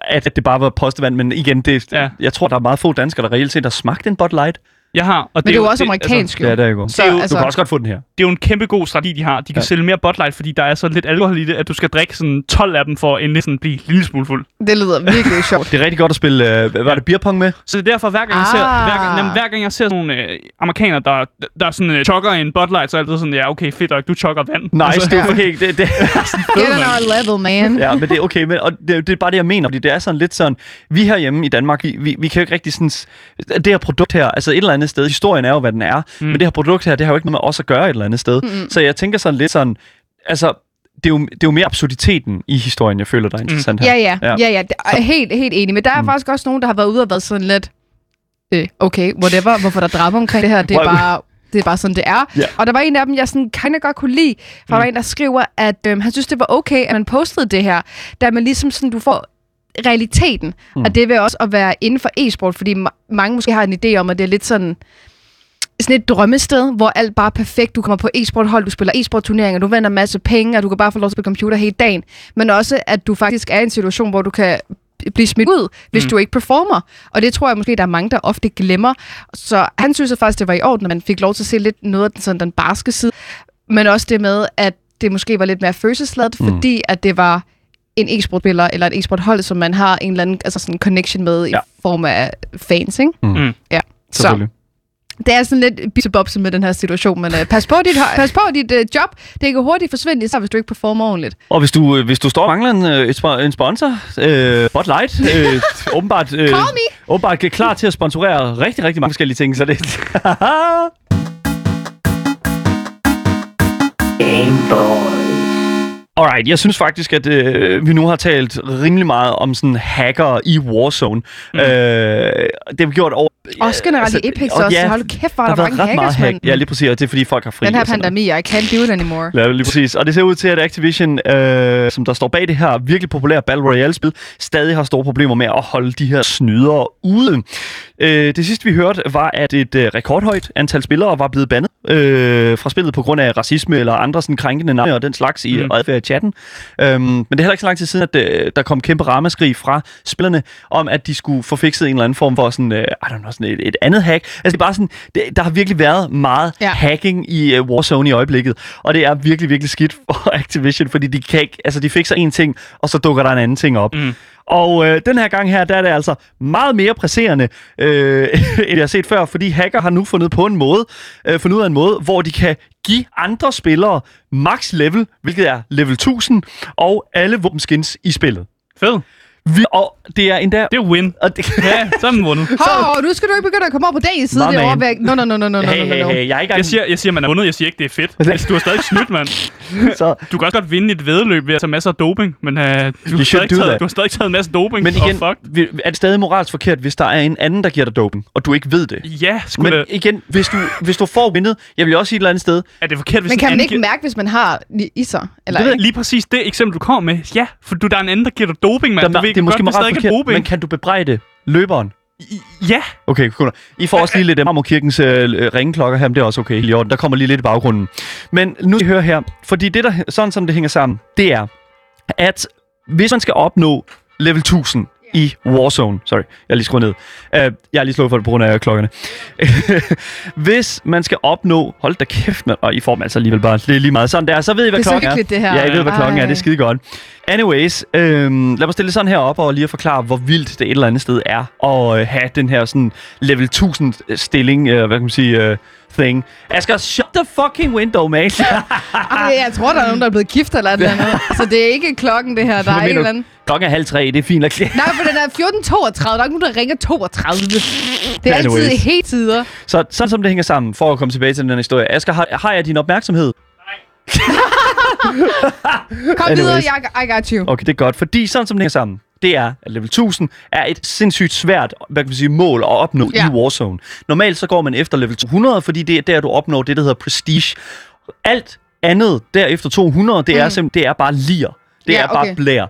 at, at det bare var postevand, men igen, det, ja. jeg tror, der er meget få danskere, der reelt set har smagt en Bud Light. Jeg har. Og Men det er jo også Altså, amerikansk, jo. Ja, der you go. Så, det er jo- altså, Du kan også godt få den her. det er jo en kæmpe god strategi, de har. De kan ja. Sælge mere Bud Light, fordi der er så lidt alkohol i det, at du skal drikke sådan 12 af dem for at endelig sådan blive en lille smule fuld. det lyder virkelig *laughs* sjovt. Det er rigtig godt at spille, øh, var det beerpong med? Så det er derfor, hver gang, jeg ser, Ah. hver, gang, jamen, hver gang jeg ser sådan nogle øh, amerikanere, der, der sådan, øh, chokker en Bud Light, så er det altid sådan, ja, okay, fedt, og du chokker vand. Nice, Altså, det er *laughs* okay. Det, det, *laughs* Get on our level, man. Ja, men det er okay, men, og det, det er bare det, jeg mener, fordi det er sådan lidt sådan, vi herhjemme i Danmark, vi, vi, vi kan jo ikke rigtig sådan, det her produkt her, altså et eller andet sted, historien er jo, hvad den er, mm. men det her produkt her, det har jo ikke noget med os at gøre et eller andet sted. Mm. Så jeg tænker sådan lidt sådan, altså, det er, jo, det er jo mere absurditeten i historien, jeg føler, der er interessant her. Ja, ja, ja, ja, ja. Er helt, helt enig. Men der er mm. faktisk også nogen, der har været ude og været sådan lidt, øh, okay, whatever, hvorfor der er drama omkring det her, det er bare... Det er bare sådan, det er. Ja. Og der var en af dem, jeg sådan kinda godt kunne lide. For der var en, der skriver, at øhm, han synes, det var okay, at man postede det her. Da man ligesom sådan, du får realiteten. Mm. Og det vil også at være inden for e-sport, fordi ma- mange måske har en idé om, at det er lidt sådan sådan et drømmested, hvor alt bare er perfekt. Du kommer på e-sporthold, du spiller e-sport-turneringer, du vinder en masse penge, og du kan bare få lov til at spille computer hele dagen. Men også, at du faktisk er i en situation, hvor du kan blive smidt ud, hvis mm. du ikke performer. Og det tror jeg måske, der er mange, der ofte glemmer. Så han synes at faktisk, det var i orden, at man fik lov til at se lidt noget af den, sådan, den barske side. Men også det med, at det måske var lidt mere følelsesladet, mm. fordi at det var en e-sportspiller eller et e-sporthold, som man har en eller anden altså sådan connection med Ja. i form af fans, ikke? Mm. Ja. Så det er sådan lidt bisebobse med den her situation, men uh, pas på dit, *laughs* pas på dit uh, job. Det kan hurtigt forsvinde, især hvis du ikke performer ordentligt. Og hvis du, øh, hvis du står og mangler en, en sponsor, øh, Bud Light, øh, *laughs* åbenbart, me! åbenbart er klar til at sponsorere rigtig, rigtig mange forskellige ting, så det... *laughs* Alright, jeg synes faktisk, at øh, vi nu har talt rimelig meget om sådan hacker i Warzone. Mm. Øh, det har vi gjort over... Også generelt i Apex også. ja, Hold kæft, hvor der er der mange ret hackers, hack. Ja, lige præcis, og det er fordi folk har fri. Den her og pandemi, I can't do it anymore. Ja, lige præcis. Og det ser ud til, at Activision, øh, som der står bag det her virkelig populære Battle Royale-spil, stadig har store problemer med at holde de her snydere ude. Øh, det sidste vi hørte var, at et øh, rekordhøjt antal spillere var blevet bandet øh, fra spillet på grund af racisme eller andre sådan krænkende navne og den slags i Mm. adfærd i chatten. Øhm, men det er heller ikke så lang tid siden, at øh, der kom kæmpe ramaskrig fra spillerne om, at de skulle få fikset en eller anden form for sådan, øh, I don't know, sådan et, et andet hack. Altså det er bare sådan, det, der har virkelig været meget ja. hacking i øh, Warzone i øjeblikket, og det er virkelig, virkelig skidt for *laughs* Activision, fordi de kan ikke, altså de fikser en ting, og så dukker der en anden ting op. Mm. Og øh, den her gang her, der er det altså meget mere presserende, øh, *laughs* end jeg har set før, fordi hacker har nu fundet på en måde, øh, fundet ud af en måde, hvor de kan give andre spillere max level, hvilket er level 1000, og alle våbenskins i spillet. Fed. Vi, og det er endda... Det er win. Og det, Ja, så er man vundet. Hov, nu skal du ikke begynde at komme op på dagens side derovre. man. Væk. No, no, no, no, no, no, hey, jeg er ikke Jeg siger, jeg siger, man er vundet. Jeg siger ikke, det er fedt. *laughs* Altså, du har stadig snydt, mand. *laughs* Så, Du kan også godt vinde et vedløb ved at tage masser af doping, men uh, du, har stadig taget, du har stadig taget en masse doping. men igen, Oh, fuck. er det stadig moralsk forkert, hvis der er en anden, der giver dig doping, og du ikke ved det? Ja, skulle Men det, igen, hvis du, hvis du får vindet, jeg vil også sige et eller andet sted, er det forkert, hvis Men en kan man ikke mærke, hvis man har i- sig? Eller Det ved lige præcis det eksempel, du kommer med. Ja, for du, der er en anden, der giver dig doping, mand. der, det er måske godt, moralsk er forkert, men kan du bebrejde løberen? I- Ja, Okay, cool. I får også lige lidt af Marmorkirkens øh, ringeklokker her, men det er også okay orden. Der kommer lige lidt i baggrunden. Men nu skal I høre her, fordi det der, sådan som det hænger sammen, det er, at hvis man skal opnå level 1000 i Warzone, sorry, jeg har lige skruet ned. Uh, jeg har lige slået for det på grund af klokkerne. *laughs* hvis man skal opnå, hold da kæft, man, og I får dem altså alligevel bare, det er lige meget sådan der, så ved I, hvad Det er klokken er. det her. Ja, jeg ved, hvad klokken er. Ej. Det er skide godt. Anyways, øhm, lad mig stille det sådan her op og lige forklare, hvor vildt det et eller andet sted er at øh, have den her sådan level 1000 stilling, øh, hvad kan man sige, øh, thing. Asger, shut the fucking window, man. *laughs* Ej, jeg tror, der er nogen, der er blevet gift eller et eller andet. *laughs* Så det er ikke klokken, det her. Der er en eller anden. klokken er halv tre, det er fint. Like. Nej, for den er 14.32. Der er ikke nogen, der ringer 32. Det er altid Anyways. helt tider. Så sådan som det hænger sammen, for at komme tilbage til den her historie. Asger, har, har jeg din opmærksomhed? *laughs* Kom Anyways. videre, jeg, I got you. Okay, det er godt, fordi sådan som det hænger sammen, det er, at level 1000 er et sindssygt svært hvad kan man sige, mål at opnå Ja. i Warzone. Normalt så går man efter level 200, fordi det er der, du opnår det, der hedder prestige. Alt andet derefter 200, det er, Mm. simpelthen, det er bare lir. Det Ja, er bare okay. blær.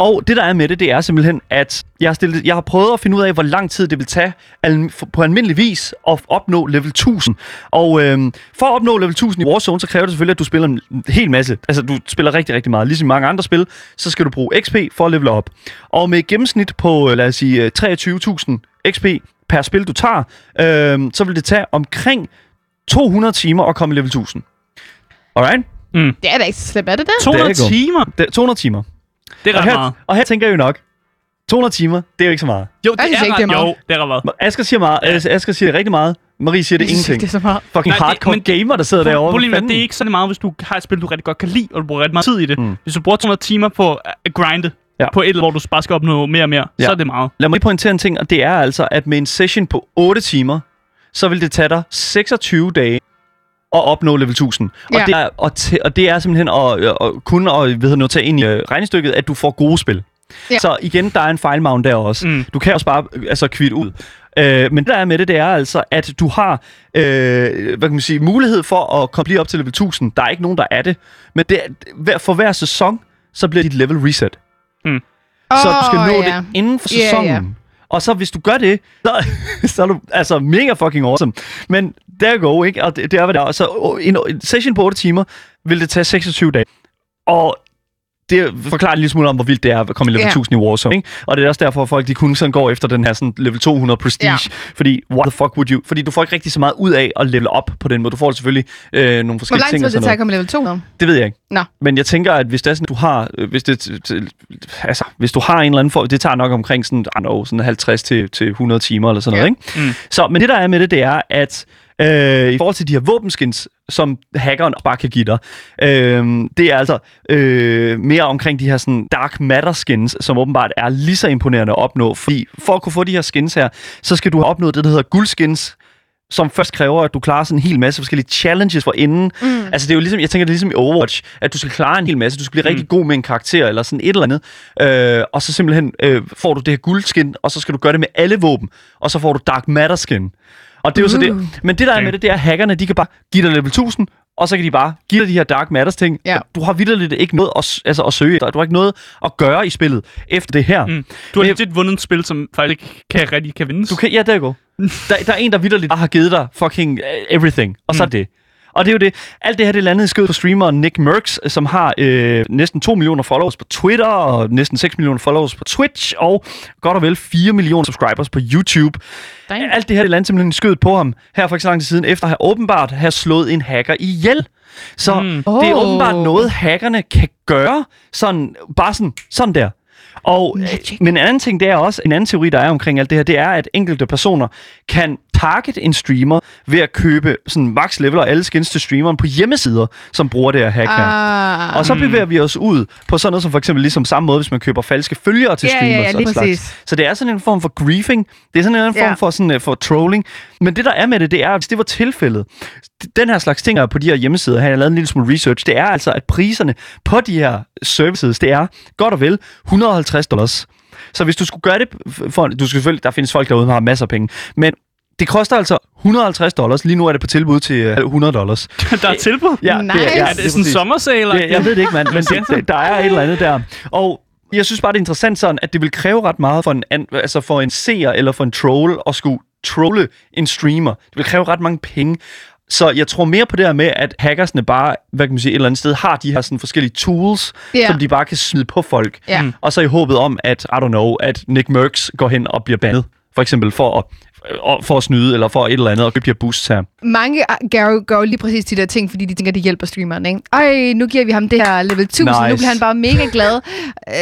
Og det, der er med det, det er simpelthen, at jeg har, stillet, jeg har prøvet at finde ud af, hvor lang tid det vil tage al, på almindelig vis at opnå level 1000. Og øhm, for at opnå level 1000 i Warzone, så kræver det selvfølgelig, at du spiller en hel masse. Altså, du spiller rigtig, rigtig meget. Ligesom i mange andre spil, så skal du bruge XP for at levele op. Og med et gennemsnit på, øh, lad os sige, øh, 23.000 XP per spil, du tager, øhm, så vil det tage omkring 200 timer at komme i level 1000. Alright? Det er da ikke så slemt, er det det? 200 Det er timer. Det, 200 timer. Det er Og ret her, meget. og her tænker jeg jo nok, 200 timer, det er jo ikke så meget. Jo, det synes er ikke, ret, det er meget. Jo, det er ret meget. Asger siger meget, ja. Asger siger rigtig meget. Marie siger det Jeg ingenting. det er så meget. Fucking Nej, det- hardcore men- gamer, der sidder derovre. Problemet er, det er ikke så meget, hvis du har et spil, du rigtig godt kan lide, og du bruger rigtig meget tid i det. Mm. Hvis du bruger 200 timer på at grinde, Ja. på et, hvor du bare skal opnå mere og mere, Ja. så er det meget. Lad mig lige pointere en ting, og det er altså, at med en session på 8 timer, så vil det tage dig 26 dage at opnå level 1000. Og, Ja. det, er, og, te, og det er simpelthen at, at kun at ved at tage ind i øh, regnestykket, at du får gode spil. Ja. Så igen, der er en fejlmavn der også. Mm. Du kan også bare øh, altså, kvitte ud. Øh, men det der er med det, det er altså, at du har øh, hvad kan man sige, mulighed for at komme lige op til level 1000. Der er ikke nogen, der er det. Men det, er- for hver sæson, så bliver dit level reset. Så du skal nå ja. det inden for sæsonen. ja. Og så hvis du gør det, så, *laughs* så er du altså mega fucking awesome. Men der go, ikke? Og det, det er, hvad det er. Så en, en session på 8 timer vil det tage 26 dage. Og det forklarer en lille smule om, hvor vildt det er at komme i level Ja. 1000 i Warzone. Ikke? Og det er også derfor, at folk de kun sådan går efter den her sådan level 200 prestige. Ja. Fordi, what the fuck would you? Fordi du får ikke rigtig så meget ud af at level op på den måde. Du får selvfølgelig øh, nogle Hvor forskellige lang ting. tid og vil det tage at komme i level 2 nu? Det ved jeg ikke. Nå. Men jeg tænker, at hvis det er sådan, du har, øh, hvis det, altså, hvis du har en eller anden for, det tager nok omkring sådan, I know, sådan 50 til, til 100 timer eller sådan Ja. noget, ikke? Mm. Så, men det der er med det, det er, at øh, i forhold til de her våbenskins, som hackeren bare kan give dig, øh, det er altså øh, mere omkring de her sådan dark matter skins, som åbenbart er lige så imponerende at opnå. Fordi for at kunne få de her skins her, så skal du have opnået det, der hedder guldskins, som først kræver, at du klarer sådan en hel masse forskellige challenges for inden. Mm. Altså det er jo ligesom, jeg tænker det er ligesom i Overwatch, at du skal klare en hel masse, du skal blive mm. rigtig god med en karakter eller sådan et eller andet, øh, og så simpelthen øh, får du det her guldskin, og så skal du gøre det med alle våben, og så får du Dark Matter skin. Og det er jo så det. Men det der er med det, det er, at hackerne, de kan bare give dig level 1000, og så kan de bare give dig de her Dark Matters ting. Ja. Du har vidderligt ikke noget at, altså, at søge efter. Du har ikke noget at gøre i spillet efter det her. Mm. Du har legit vundet et spil, som faktisk ikke kan, rigtig kan vindes. Du kan, ja, der går. *laughs* Der, der er en, der vidderligt har givet dig fucking uh, everything, og så er det. Og det er jo det. Alt det her, det landede i skød på streameren Nick Merckx, som har øh, næsten 2 millioner followers på Twitter, og næsten 6 millioner followers på Twitch, og godt og vel 4 millioner subscribers på YouTube. Damn. Alt det her, det landede simpelthen i skødet på ham, her for ikke så lang tid siden, efter at have åbenbart have slået en hacker ihjel. Så mm. det er Oh. åbenbart noget, hackerne kan gøre, sådan, bare sådan, sådan der. Og, øh, Magic. men en anden ting, det er også, en anden teori, der er omkring alt det her, det er, at enkelte personer kan target en streamer ved at købe sådan max level og alle skins til streameren på hjemmesider, som bruger det her hack her. Ah. Og så bevæger vi os ud på sådan noget som for eksempel ligesom samme måde, hvis man køber falske følgere til Ja, ja, streamers. ja, og lige slags. Så det er sådan en form for griefing. Det er sådan en form Ja. for, sådan, uh, for trolling. Men det, der er med det, det er, at hvis det var tilfældet, den her slags ting på de her hjemmesider, her jeg har lavet en lille smule research, det er altså, at priserne på de her services, det er godt og vel 150 dollars. Så hvis du skulle gøre det for, du skal selvfølgelig, der findes folk derude, der har masser af penge, men det koster altså 150 dollars. Lige nu er det på tilbud til øh, 100 dollars. *laughs* der er tilbud. Ja, Nice. det, er, ja, er det sådan en sommersale? Ja, jeg ved det ikke, mand, men det, der er et eller andet der. Og jeg synes bare, det er interessant sådan, at det vil kræve ret meget for en, altså for en seer eller for en troll at skulle trolle en streamer. Det vil kræve ret mange penge. Så jeg tror mere på det her med, at hackersne bare, hvad kan man sige, et eller andet sted har de her sådan forskellige tools, Ja. som de bare kan smide på folk. Ja. Mm. Og så i håbet om, at, I don't know, at Nick Merckx går hen og bliver bandet. For eksempel for at, for at snyde, eller for et eller andet, og købe de her boosts her. Mange ah, gør jo, gør jo lige præcis de der ting, fordi de tænker, det hjælper streameren, ikke? Ej, nu giver vi ham det her level 1000, nice. nu bliver han bare mega glad. *laughs* Øh,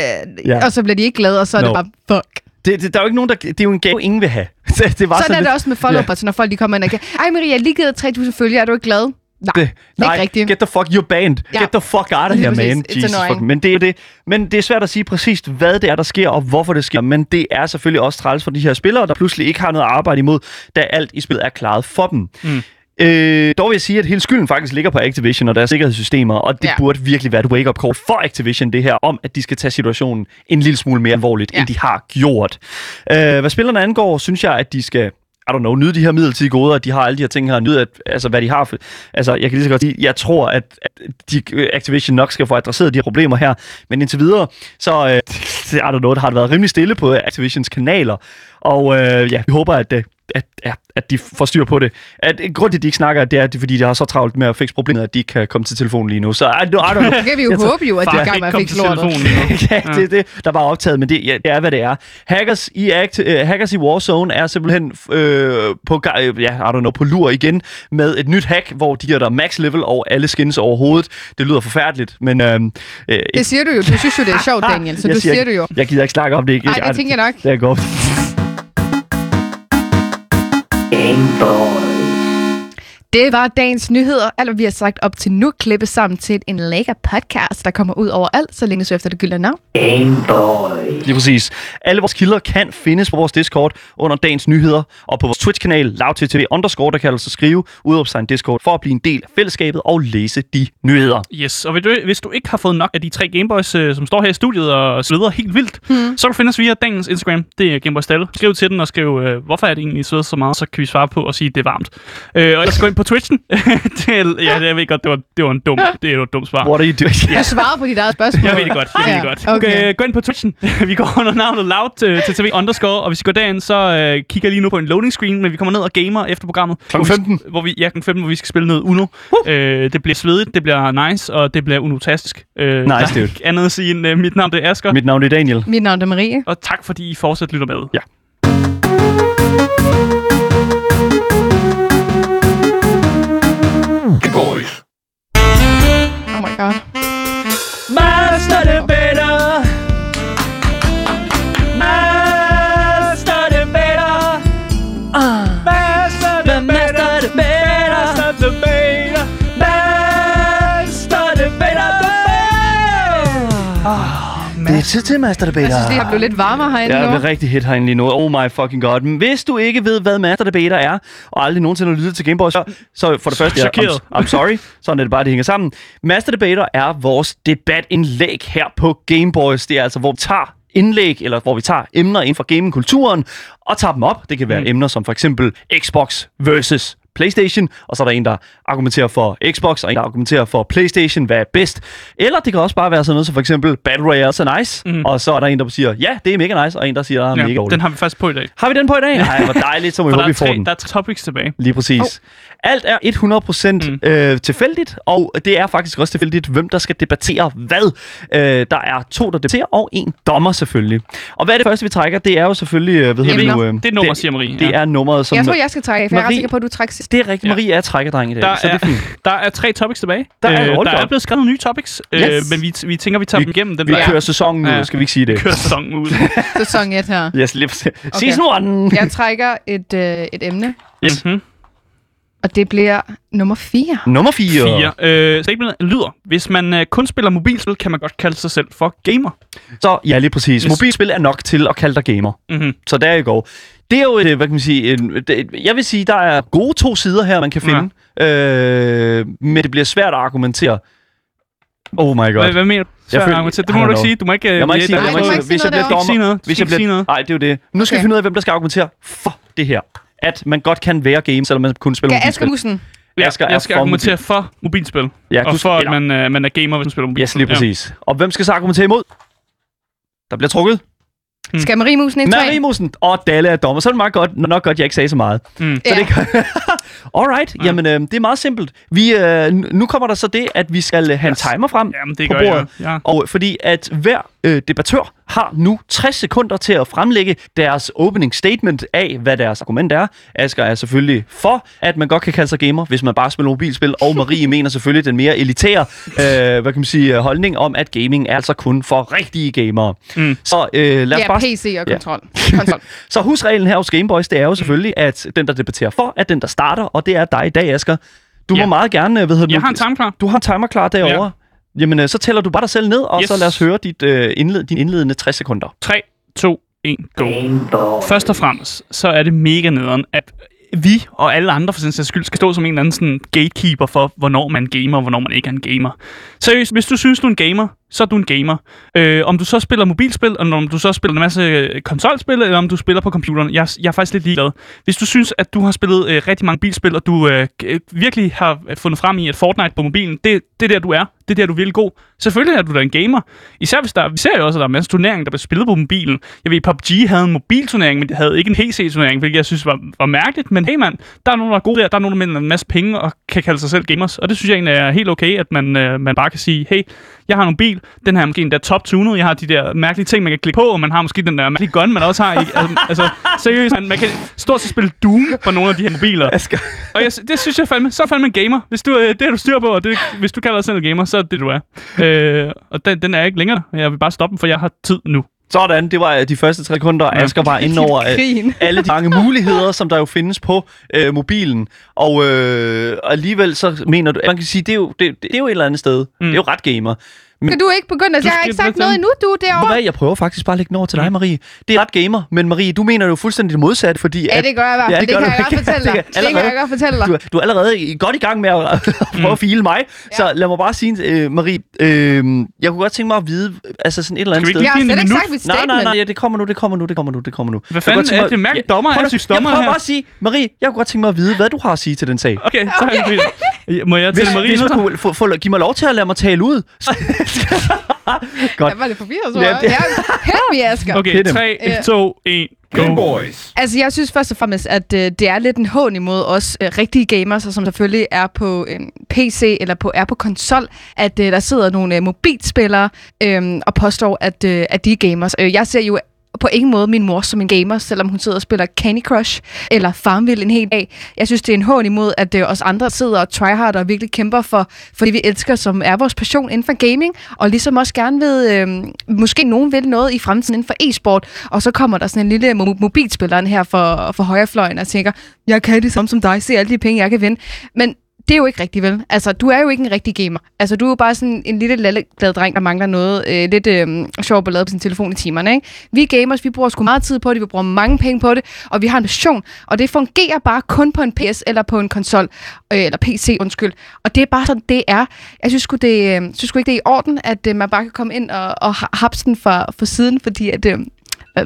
Ja. Og så bliver de ikke glade, og så er No. det bare, fuck. Det, det, der er jo ikke nogen, der... Det er jo en gave, ingen vil have. *laughs* det, det var Sådan er lidt- det også med follow ja. når folk de kommer ind og kan, ej Maria, jeg har lige givet dig 3000 følgere, er du ikke glad? Nej, Det, er ikke rigtigt. get the fuck, you're banned. Ja. Get the fuck out of here, man. It's Jesus annoying. fuck. Men det er det. Men det er svært at sige præcis, hvad det er, der sker, og hvorfor det sker. Men det er selvfølgelig også træls for de her spillere, der pludselig ikke har noget at arbejde imod, da alt i spillet er klaret for dem. Mm. Øh, dog vil jeg sige, at hele skylden faktisk ligger på Activision og deres sikkerhedssystemer, og det Ja. burde virkelig være et wake-up call for Activision, det her, om at de skal tage situationen en lille smule mere alvorligt, Ja. end de har gjort. Øh, hvad spillerne angår, synes jeg, at de skal I don't know, nyde de her midlertidige goder, at de har alle de her ting her, nyde, at, altså, hvad de har. For, altså, jeg kan lige så godt sige, jeg tror, at, at de, Activision nok skal få adresseret de her problemer her, men indtil videre, så øh, I don't know, det har det været rimelig stille på Activisions kanaler, og øh, ja, vi håber, at, øh, at, ja, at de får styr på det. At, grund til, at de ikke snakker, det er, at det fordi de har så travlt med at fikse problemet, at de ikke kan komme til telefonen lige nu. Så I don't, I don't know. *laughs* Kan vi jo Jeg håbe jo, at de er i gang med at fikse til lortet. *laughs* ja, det er det, der var optaget, men det, ja, det er, hvad det er. Hackers i, Act, uh, Hackers i Warzone er simpelthen øh, på, øh, ja, I don't know, på lur igen med et nyt hack, hvor de giver dig max level over alle skins overhovedet. Det lyder forfærdeligt, men... Øh, øh, Det siger du jo. Du synes jo, det er sjovt, Daniel, så jeg du siger ikke- det jo. Jeg gider ikke snakke om det. Nej, det tænker jeg nok. Det er godt. Rainbow. Det var dagens nyheder. Alt, hvad vi har sagt op til nu, klippes sammen til en lækker podcast, der kommer ud over alt, så længe så efter det gyldne navn. Lige præcis. Alle vores kilder kan findes på vores Discord under dagens nyheder, og på vores Twitch-kanal, lavttv underscore, der kan altså skrive udopstegn Discord, for at blive en del af fællesskabet og læse de nyheder. Yes, og hvis du, hvis du ikke har fået nok af de tre Gameboys, øh, som står her i studiet og sveder helt vildt, hmm. så kan du finde os via dagens Instagram. Det er Gameboy Stalle. Skriv til den og skriv, øh, hvorfor er det egentlig, sveder så meget, så kan vi svare på og sige, at det er varmt. Øh, og ellers gå ind på Twitchen. *laughs* det ja, det, jeg ved godt, det var, det var en dum, det er et dumt svar. What are you doing? *laughs* Du svarede på dit eget spørgsmål. Jeg ved det godt, jeg ved det Ja, godt. okay. Okay. Gå ind på Twitchen. *laughs* vi går under navnet Loud til, til TV underscore, og hvis I går derind, så øh, kigger jeg lige nu på en loading screen, men vi kommer ned og gamer efter programmet. Vi- 15. Hvor vi, ja, klokken 15, hvor vi skal spille noget Uno. Uh. Øh, det bliver svedigt, det bliver nice, og det bliver unotastisk. Øh, der er dude. andet at sige end, øh, mit navn det er Asger, Mit navn er Daniel. Mit navn er Marie. og tak fordi I fortsat lytter med. Ja. Oh my god. Debater. Tid til Master Debater. Jeg synes, det har blevet lidt varmere herinde Ja, nu. det er rigtig hit herinde lige nu. Oh my fucking god. Men hvis du ikke ved, hvad Master Debater er, og aldrig nogensinde har lyttet til Gameboy, så, så for det første, jeg, Chokeret. I'm, I'm sorry. *laughs* Sådan er det bare, det hænger sammen. Master Debater er vores debatindlæg her på Gameboys. Det er altså, hvor vi tager indlæg, eller hvor vi tager emner inden for gamingkulturen, og tager dem op. Det kan være mm. emner som for eksempel Xbox versus PlayStation, og så er der en, der argumenterer for Xbox, og en, der argumenterer for PlayStation, hvad er bedst. Eller det kan også bare være sådan noget som for eksempel Battle Royale er nice, mm. og så er der en, der siger, ja, det er mega nice, og en, der siger, det er mega Ja, dårligt. den har vi faktisk på i dag. Har vi den på i dag? Nej, hvor dejligt, så må vi *laughs* håbe, er, vi får tre, den. der er topics tilbage. Lige præcis. Oh. Alt er 100% mm. øh, tilfældigt, og det er faktisk også tilfældigt, hvem der skal debattere hvad. Øh, der er to, der debatterer, og en dommer selvfølgelig. Og hvad er det første, vi trækker? Det er jo selvfølgelig... Øh, hvad hedder det, nu, øh, Det er nummer, siger Marie. Det er nummeret, som... Jeg tror, jeg skal trække, for jeg er ret Marie- sikker på, at du trækker sidst. Det er rigtigt. Ja. Marie er trækkerdreng i dag, Der så det er fint. Der er tre topics tilbage. Der er- øh, der er op. blevet skrevet nogle nye topics, øh, Yes. men vi, vi tænker, vi tager Vi- dem igennem. Dem, Vi der kører sæsonen ud, Ja. skal vi ikke sige det? kører sæsonen ud. Sæson 1 her. Yes, lige præcis. Season 1! Jeg trækker et, øh, et emne, Yes. Mhm. Og det bliver nummer 4. Nummer 4. Fire. Øh, statementet lyder, hvis man øh, kun spiller mobilspil, kan man godt kalde sig selv for gamer. Så ja, lige præcis. Yes. Mobilspil er nok til at kalde dig gamer. Mm-hmm. Så der you go. Det er jo, et, hvad kan man sige, en, det, jeg vil sige, der er gode to sider her, man kan finde. Ja. Øh, men det bliver svært at argumentere. Oh my god. Hvad, hvad mener du? Jeg føler- argumentere. det må du ikke sige. Du må ikke... øh, jeg må ikke sige, jeg må ikke ikke hvis jeg bliver noget dommer, noget. hvis jeg bliver, noget. nej, det er jo det. Nu skal vi finde ud af, hvem der skal argumentere for det her. At man godt kan være game, selvom man kun spiller Ja, mobilspil. Ja, Asger er jeg skal for argumentere for mobilspil. Ja, og skal- for, at ja. man, øh, man er gamer, hvis man spiller mobilspil. Yes, lige præcis. Og hvem skal så argumentere imod? Der bliver trukket. Mm. Skal Marie Mussen ind Marie Musen og Dalle er dommer. Så er det meget godt, nok godt, jeg ikke sagde så meget. Mm. Så Ja. det kan... *laughs* Alright, Ja. jamen øh, det er meget simpelt. Vi, øh, nu kommer der så det, at vi skal øh, have en Yes. timer frem. Jamen, det på gør jeg. bordet. Ja. Og fordi at hver øh, debattør har nu 60 sekunder til at fremlægge deres opening statement af, hvad deres argument er. Asger er selvfølgelig for, at man godt kan kalde sig gamer, hvis man bare spiller mobilspil. Og Marie *laughs* mener selvfølgelig den mere elitære øh, hvad kan man sige, øh, holdning om, at gaming er altså kun for rigtige gamere. Mm. Så øh, lad os Ja, bare PC og Ja. kontrol. kontrol. *laughs* så husreglen her hos Gameboys, det er jo selvfølgelig, at den, der debatterer for, er den, der starter, og det er dig i dag, Asger. Du Ja. må meget gerne, hvad hedder det Jeg nu? har en time klar. Du har en timer klar derovre. Ja. Jamen, øh, så tæller du bare dig selv ned, og Yes. så lad os høre dit, øh, indled, din indledende 60 sekunder. 3, 2, 1, go. Først og fremmest, så er det mega nederen, at vi og alle andre for sin sags skyld skal stå som en eller anden sådan gatekeeper for, hvornår man er gamer og hvornår man ikke er en gamer. Seriøst, hvis du synes, du er en gamer, så er du en gamer. Øh, om du så spiller mobilspil, eller om du så spiller en masse øh, konsolspil, eller om du spiller på computeren, jeg, jeg er faktisk lidt ligeglad. Hvis du synes, at du har spillet øh, rigtig mange bilspil, og du øh, øh virkelig har øh, fundet frem i, at Fortnite på mobilen, det, det er der, du er. Det er der, du er virkelig god. Selvfølgelig er du da en gamer. Især hvis der, vi ser jo også, at der er masser turneringer, der bliver spillet på mobilen. Jeg ved, PUBG havde en mobilturnering, men det havde ikke en PC-turnering, hvilket jeg synes var, var mærkeligt. Men hey mand, der er nogen, der er gode der. Der er nogen, der mener en masse penge og kan kalde sig selv gamers. Og det synes jeg egentlig er helt okay, at man, øh, man bare kan sige, hey, jeg har en mobil, den her er måske endda top tunet, jeg har de der mærkelige ting, man kan klikke på, og man har måske den der mærkelige gun, man også har. Ikke? Altså, altså seriøst, man, man kan stort set spille Doom på nogle af de her mobiler. Asger. Og jeg, det synes jeg fandme, så er fandme en gamer. Hvis du, øh, det har du styr på, og det, hvis du kalder dig selv en gamer, så er det det, du er. Øh, og den, den er ikke længere. Jeg vil bare stoppe den, for jeg har tid nu. Sådan, det var øh, de første tre sekunder. Ja. Asger var inde *laughs* over øh, alle de mange muligheder, som der jo findes på øh, mobilen. Og øh, alligevel så mener du, man kan sige, det er jo, det, det er jo et eller andet sted. Mm. Det er jo ret gamer. Kan du ikke begynde? Altså, Du jeg har ikke sagt noget endnu, du er derovre. hvad, jeg prøver faktisk bare at lægge den over til dig, Marie. Det er ret gamer, men Marie, du mener jo fuldstændig det modsatte, fordi Ja, at det gør jeg hvert Ja, det det, kan jeg godt *laughs* fortælle dig. Det Det kan- jeg allerede- godt fortælle dig. du, er- du er allerede i- godt i gang med at, at *laughs* prøve at file mig. Så lad mig bare sige, øh, Marie, øh, jeg kunne godt tænke mig at vide, altså sådan et eller andet sted. Jeg har slet ikke sagt mit Nej, statement. nej, nej, ja, det kommer nu, det kommer nu, det kommer nu, det kommer nu. Hvad fanden er det? Ja, dommer, jeg synes, dommer Jeg prøver her. bare at sige, Marie, jeg kunne godt tænke mig at vide, hvad du har at sige til den sag. Okay, så det Må jeg til Marie hvis nu? du kunne give mig lov til at lade mig tale ud. *laughs* Godt. Jeg var lidt forvirret, tror Ja, jeg. det- Ja, Help me, Asger. Okay, Hit him. 3, Ja. 2, 1, go. Boys. Altså, jeg synes først og fremmest, at øh, det er lidt en hån imod os øh, rigtige gamers, som selvfølgelig er på øh, PC eller på, er på konsol, at øh, der sidder nogle øh, mobilspillere øh, og påstår, at, øh, at de er gamers. Øh, jeg ser jo på ingen måde min mor som en gamer, selvom hun sidder og spiller Candy Crush eller Farmville en hel dag. Jeg synes, det er en hån imod, at øh, os andre sidder og tryhard og virkelig kæmper for, for det, vi elsker, som er vores passion inden for gaming, og ligesom også gerne ved, øh, måske nogen vil noget i fremtiden inden for e-sport, og så kommer der sådan en lille mo- mobilspiller her for, for højrefløjen og tænker, jeg kan det samme som dig, se alle de penge, jeg kan vinde. Men det er jo ikke rigtigt, vel? Altså, du er jo ikke en rigtig gamer. Altså, du er jo bare sådan en lille lalleglad dreng, der mangler noget øh, lidt øh, sjovt ballade på sin telefon i timerne, ikke? Vi gamers, vi bruger sgu meget tid på det, vi bruger mange penge på det, og vi har en passion, og det fungerer bare kun på en PS eller på en konsol, øh, eller PC, undskyld. Og det er bare sådan, det er. Jeg synes sgu, det, øh, synes sgu ikke, det er i orden, at øh, man bare kan komme ind og, og hapse den fra, fra siden, fordi at, øh,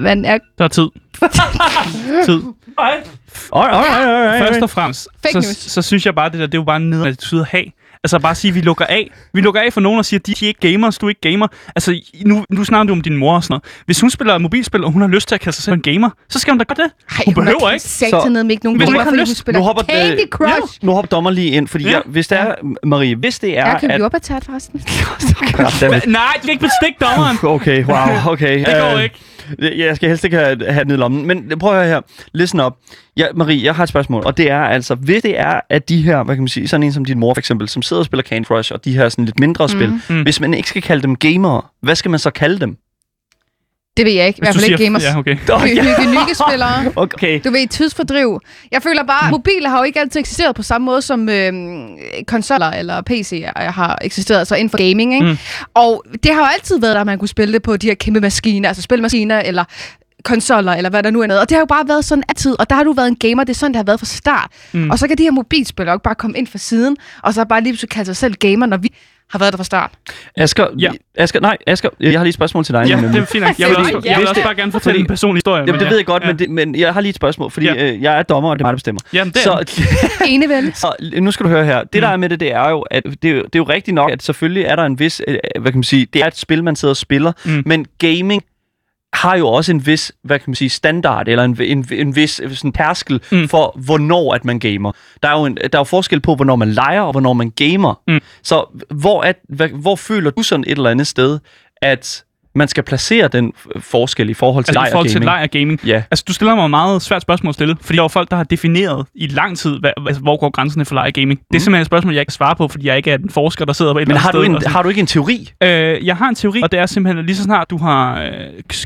man er Der er tid. *laughs* tid. Alright, alright, alright. Først og fremmest, Fake så, news. så synes jeg bare, det der, det er jo bare en nederen attitude at have. Altså bare at sige, at vi lukker af. Vi lukker af for nogen og siger, at de, de er ikke gamers, du er ikke gamer. Altså nu, nu snakker du om din mor og sådan noget. Hvis hun spiller mobilspil, og hun har lyst til at kalde sig selv en gamer, så skal hun da gøre det. Ej, hun behøver er ikke. Satan ikke nogen Hvis hun ikke har lyst- hun Nu hopper, Candy Crush. Nu hopper dommer lige ind, fordi Ja. jeg, hvis det er, Marie, hvis det er, Jeg kan at... blive opdateret forresten. *laughs* Nej, du kan ikke bestikke dommeren. Okay, wow, okay. Det går Øh, ikke. Jeg skal helst ikke have, have den i lommen. Men prøv at høre her. Listen op. Ja, Marie, jeg har et spørgsmål. Og det er altså, hvis det er, at de her, hvad kan man sige, sådan en som din mor for eksempel, som sidder og spiller Candy Crush, og de her sådan lidt mindre spil, Mm. hvis man ikke skal kalde dem gamere, hvad skal man så kalde dem? Det ved jeg ikke. I hvert fald du ikke siger- gamers. Ja, okay. *laughs* Hygge, *laughs* hygge-spillere. Okay. Du ved, tidsfordriv. Jeg føler bare, at mobiler har jo ikke altid eksisteret på samme måde som øh, konsoller eller PC'er har eksisteret, altså inden for gaming, ikke? Mm. Mm. Og det har jo altid været der, at man kunne spille det på de her kæmpe maskiner, altså spilmaskiner eller konsoller, eller hvad der nu er noget. Og det har jo bare været sådan altid, og der har du været en gamer, det er sådan, det har været fra start. Mm. Mm. Og så kan de her mobilspillere jo ikke bare komme ind fra siden, og så bare lige pludselig kalde sig selv gamer, når vi har været der fra start. Asger, Ja. Asger, nej, Asger, jeg har lige et spørgsmål til dig. Ja, nemlig. det er fint. Jeg vil også, jeg vil også bare gerne fortælle fordi- en personlig historie. Jamen, det ja. ved jeg godt, ja. men, det, men jeg har lige et spørgsmål, fordi Ja. øh, jeg er dommer, og det er mig, der bestemmer. Jamen, det, Så, *laughs* Ene vel? så nu skal du høre her. Det, der er med det, det er jo, at det, er jo- det er jo rigtigt nok, at selvfølgelig er der en vis, øh, hvad kan man sige, det er et spil, man sidder og spiller, Mm. men gaming har jo også en vis, hvad kan man sige, standard, eller en, en, en vis øh, sådan tærskel Mm. mm. for, hvornår at man gamer. Der er jo en, der er jo forskel på, hvornår man leger, og hvornår man gamer. Mm. Så hvor, at, hvad, hvor føler du sådan et eller andet sted, at man skal placere den forskel i forhold til Altså, leg i og forhold til gaming? leg og gaming. Ja. Altså, du stiller mig et meget svært spørgsmål at stille, fordi der er jo folk, der har defineret i lang tid, hvad, altså, hvor går grænserne for leg og gaming. Det er simpelthen et spørgsmål, jeg ikke kan svare på, fordi jeg ikke er en forsker, der sidder på et Men eller har andet du, sted. en, og sådan- har du ikke en teori? Øh, jeg har en teori, og det er simpelthen, at lige så snart du har øh,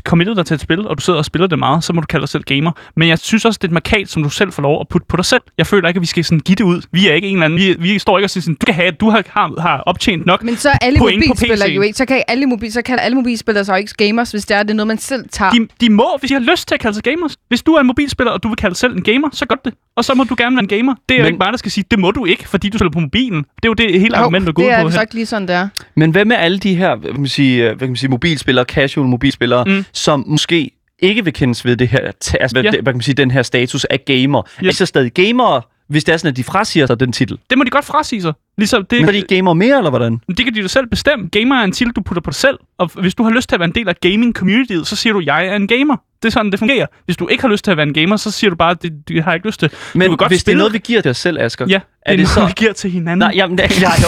committet dig til et spil, og du sidder og spiller det meget, så må du kalde dig selv gamer. Men jeg synes også, det er et markat, som du selv får lov at putte på dig selv. Jeg føler ikke, at vi skal sådan give det ud. Vi er ikke en eller anden. Vi, vi står ikke og siger sådan, du kan have, du har, har, har optjent nok. Men så er alle mobilspillere jo ikke, så kan alle, mobil, så kan alle mobilspillere så ikke gamers, hvis det er, det er noget, man selv tager. De, de må, hvis de har lyst til at kalde sig gamers. Hvis du er en mobilspiller, og du vil kalde selv en gamer, så gør det. Og så må du gerne være en gamer. Det er jo Men- ikke mig, der skal sige, det må du ikke, fordi du spiller på mobilen. Det er jo det hele argumentet, der går det ud er på vist her. nok lige sådan, det er. Men hvad med alle de her hvad kan man sige, øh, hvad kan man sige, mobilspillere, casual mobilspillere, Mm. som måske ikke vil kendes ved det her, altså, Ja. hvad kan man sige, den her status af gamer. Ja. Er de så stadig gamere, hvis det er sådan, at de frasiger sig den titel? Det må de godt frasige sig. Ligesom det, Men er de gamer mere, eller hvordan? Men Det kan de jo selv bestemme. Gamer er en titel, du putter på dig selv. Og hvis du har lyst til at være en del af gaming-communityet, så siger du, jeg er en gamer. Det er sådan, det fungerer. Hvis du ikke har lyst til at være en gamer, så siger du bare, det, det har jeg ikke lyst til. Men godt hvis det spille... er noget, vi giver til os selv, Asger, Ja, det er, er det noget, så... vi giver til hinanden. Nej, jamen, nej,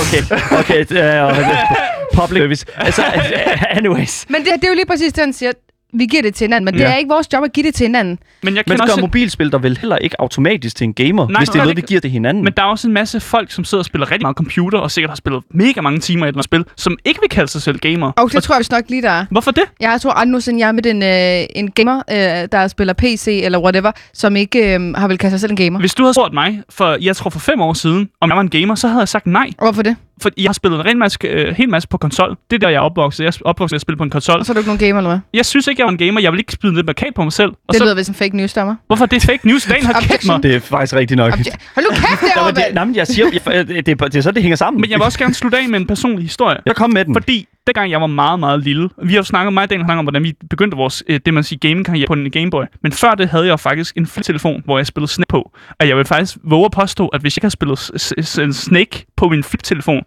okay. Okay, det er, det er public service. Altså, *laughs* anyways. Men det, det er jo lige præcis det, han siger. Vi giver det til hinanden, men det Ja. er ikke vores job at give det til hinanden. men jeg Men kender det gør også... mobilspil der vel heller ikke automatisk til en gamer, Nej, hvis det det er noget, vi det giver til hinanden. Men der er også en masse folk, som sidder og spiller rigtig meget computer, og sikkert har spillet mega mange timer i et eller andet spil, som ikke vil kalde sig selv gamer. Og det tror jeg vist nok lige, der er. Hvorfor det? Jeg tror aldrig nogensinde, jeg er med en, øh, en gamer, øh, der spiller PC eller whatever, som ikke øh, har vel kaldt sig selv en gamer. Hvis du havde spurgt mig, for jeg tror for fem år siden, om jeg var en gamer, så havde jeg sagt nej. Og hvorfor det? For jeg har spillet en ren masse, øh, hel masse på konsol. Det er der, jeg er opvokset. Jeg er opvokset med at spille på en konsol. Og så er du ikke nogen gamer, eller hvad? Jeg synes ikke, jeg var en gamer. Jeg vil ikke spille lidt markat på mig selv. Og Det så, lyder vist som fake news, der mig. hvorfor er det fake news? Dagen har kæft mig. Det er faktisk rigtigt nok. Hold nu kæft derovre, men det, *laughs* nej, men jeg siger, jeg, det, det, er- det er så, det hænger sammen. Men jeg vil også gerne slutte af med en personlig historie. Jeg kom med den. Fordi dengang jeg var meget, meget lille, vi har jo snakket har snakket om, hvordan vi begyndte vores, øh, det man siger, gaming-karriere på en Gameboy. Men før det havde jeg faktisk en flip-telefon, hvor jeg spillede Snake på. Og jeg vil faktisk våge at påstå, at hvis jeg ikke havde spillet Snake på min flip-telefon,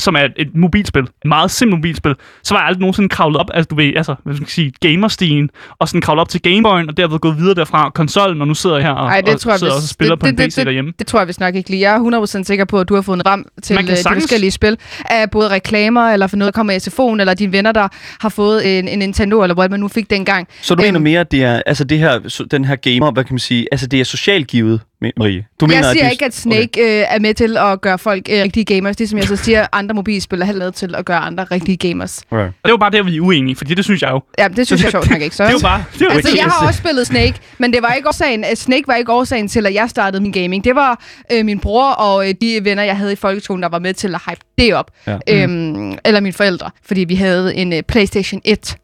som er et, mobilspil, et meget simpelt mobilspil, så var jeg aldrig nogensinde kravlet op, altså du ved, altså, hvad skal man sige, gamerstien, og sådan kravlet op til Gameboyen, og derved gået videre derfra, konsollen, og nu sidder jeg her og, Ej, det og tror jeg sidder vist- og spiller det- på en det- PC det- derhjemme. Det tror jeg vist nok ikke lige. Jeg er 100% sikker på, at du har fået en ram til Man kan øh, de forskellige spil. Af både reklamer, eller for noget, der kommer i SFO'en, eller dine venner, der har fået en, en Nintendo, eller hvad man nu fik dengang. Så du Øhm, mener mere, at det er, altså det her, den her gamer, hvad kan man sige, altså det er socialt givet, Marie? Du mener, jeg siger at ikke, at Snake okay. øh, er med til at gøre folk øh, rigtige gamers. Det som jeg så siger, andre mobilspil er heller med til at gøre andre rigtige gamers. Okay. Og det var bare der, vi er uenige, fordi det synes jeg jo. Ja, det synes jeg sjovt nok ikke. Så. Det jo bare... Det jo Altså, ikke- jeg har også spillet Snake, men det var ikke årsagen, at Snake var ikke årsagen til, at jeg startede min gaming. Det var øh, min bror og øh, de venner, jeg havde i folkeskolen, der var med til at hype det op. Ja. Øhm, eller mine forældre, fordi vi havde en øh, PlayStation 1.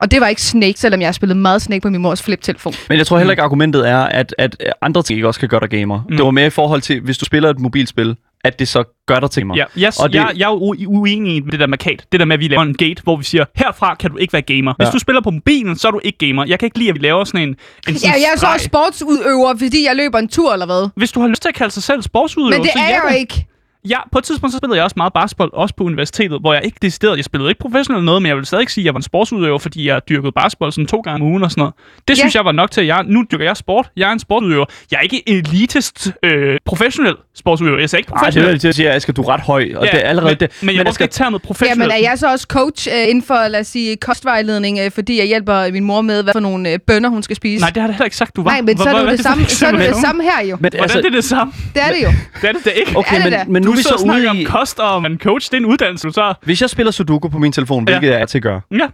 Og det var ikke Snake, selvom jeg spillede meget Snake på min mors flip-telefon. Men jeg tror heller ikke, argumentet er, at, at andre ting ikke også kan gøre dig gamer. Mm. Mm. Det var mere i forhold til, hvis du spiller et mobilspil, at det så gør dig til mig. Ja, jeg, Og det- jeg, jeg er jo u- uenig i det der med kat. Det der med, at vi laver en gate, hvor vi siger, herfra kan du ikke være gamer. Hvis Ja. du spiller på mobilen, så er du ikke gamer. Jeg kan ikke lide, at vi laver sådan en, en Ja, sådan jeg er så også sportsudøver, fordi jeg løber en tur, eller hvad? Hvis du har lyst til at kalde sig selv sportsudøver, Men det så er ja, jeg jo ikke. Ja, på et tidspunkt så spillede jeg også meget basketball, også på universitetet, hvor jeg ikke decideret, jeg spillede ikke professionelt noget, men jeg vil stadig sige, at jeg var en sportsudøver, fordi jeg dyrkede basketball sådan to gange om ugen og sådan noget. Det Ja. synes jeg var nok til, at jeg, nu dyrker jeg sport. Jeg er en sportsudøver. Jeg er ikke elitist øh, professionel sportsudøver. Jeg er ikke Ej, det er professionel. til at sige, at Asger, du er ret høj, og det er allerede men, det. Men jeg Asger, skal ikke tage noget Jamen, professionelt. er jeg så også coach øh, inden for, lad os sige, kostvejledning, øh, fordi jeg hjælper min mor med, hvad for nogle øh, bønner hun skal spise? Nej, det har jeg heller ikke sagt, du var. Nej, men så er det det samme, er det, det her jo. men, Hvordan altså, det er det samme? Det er det jo. Det er det da ikke. okay, er det men, men nu Du så snakker ude i... om kost og en coach. Det er en uddannelse, så... Hvis jeg spiller Sudoku på min telefon, Ja. hvilket jeg er til at gøre, Ja,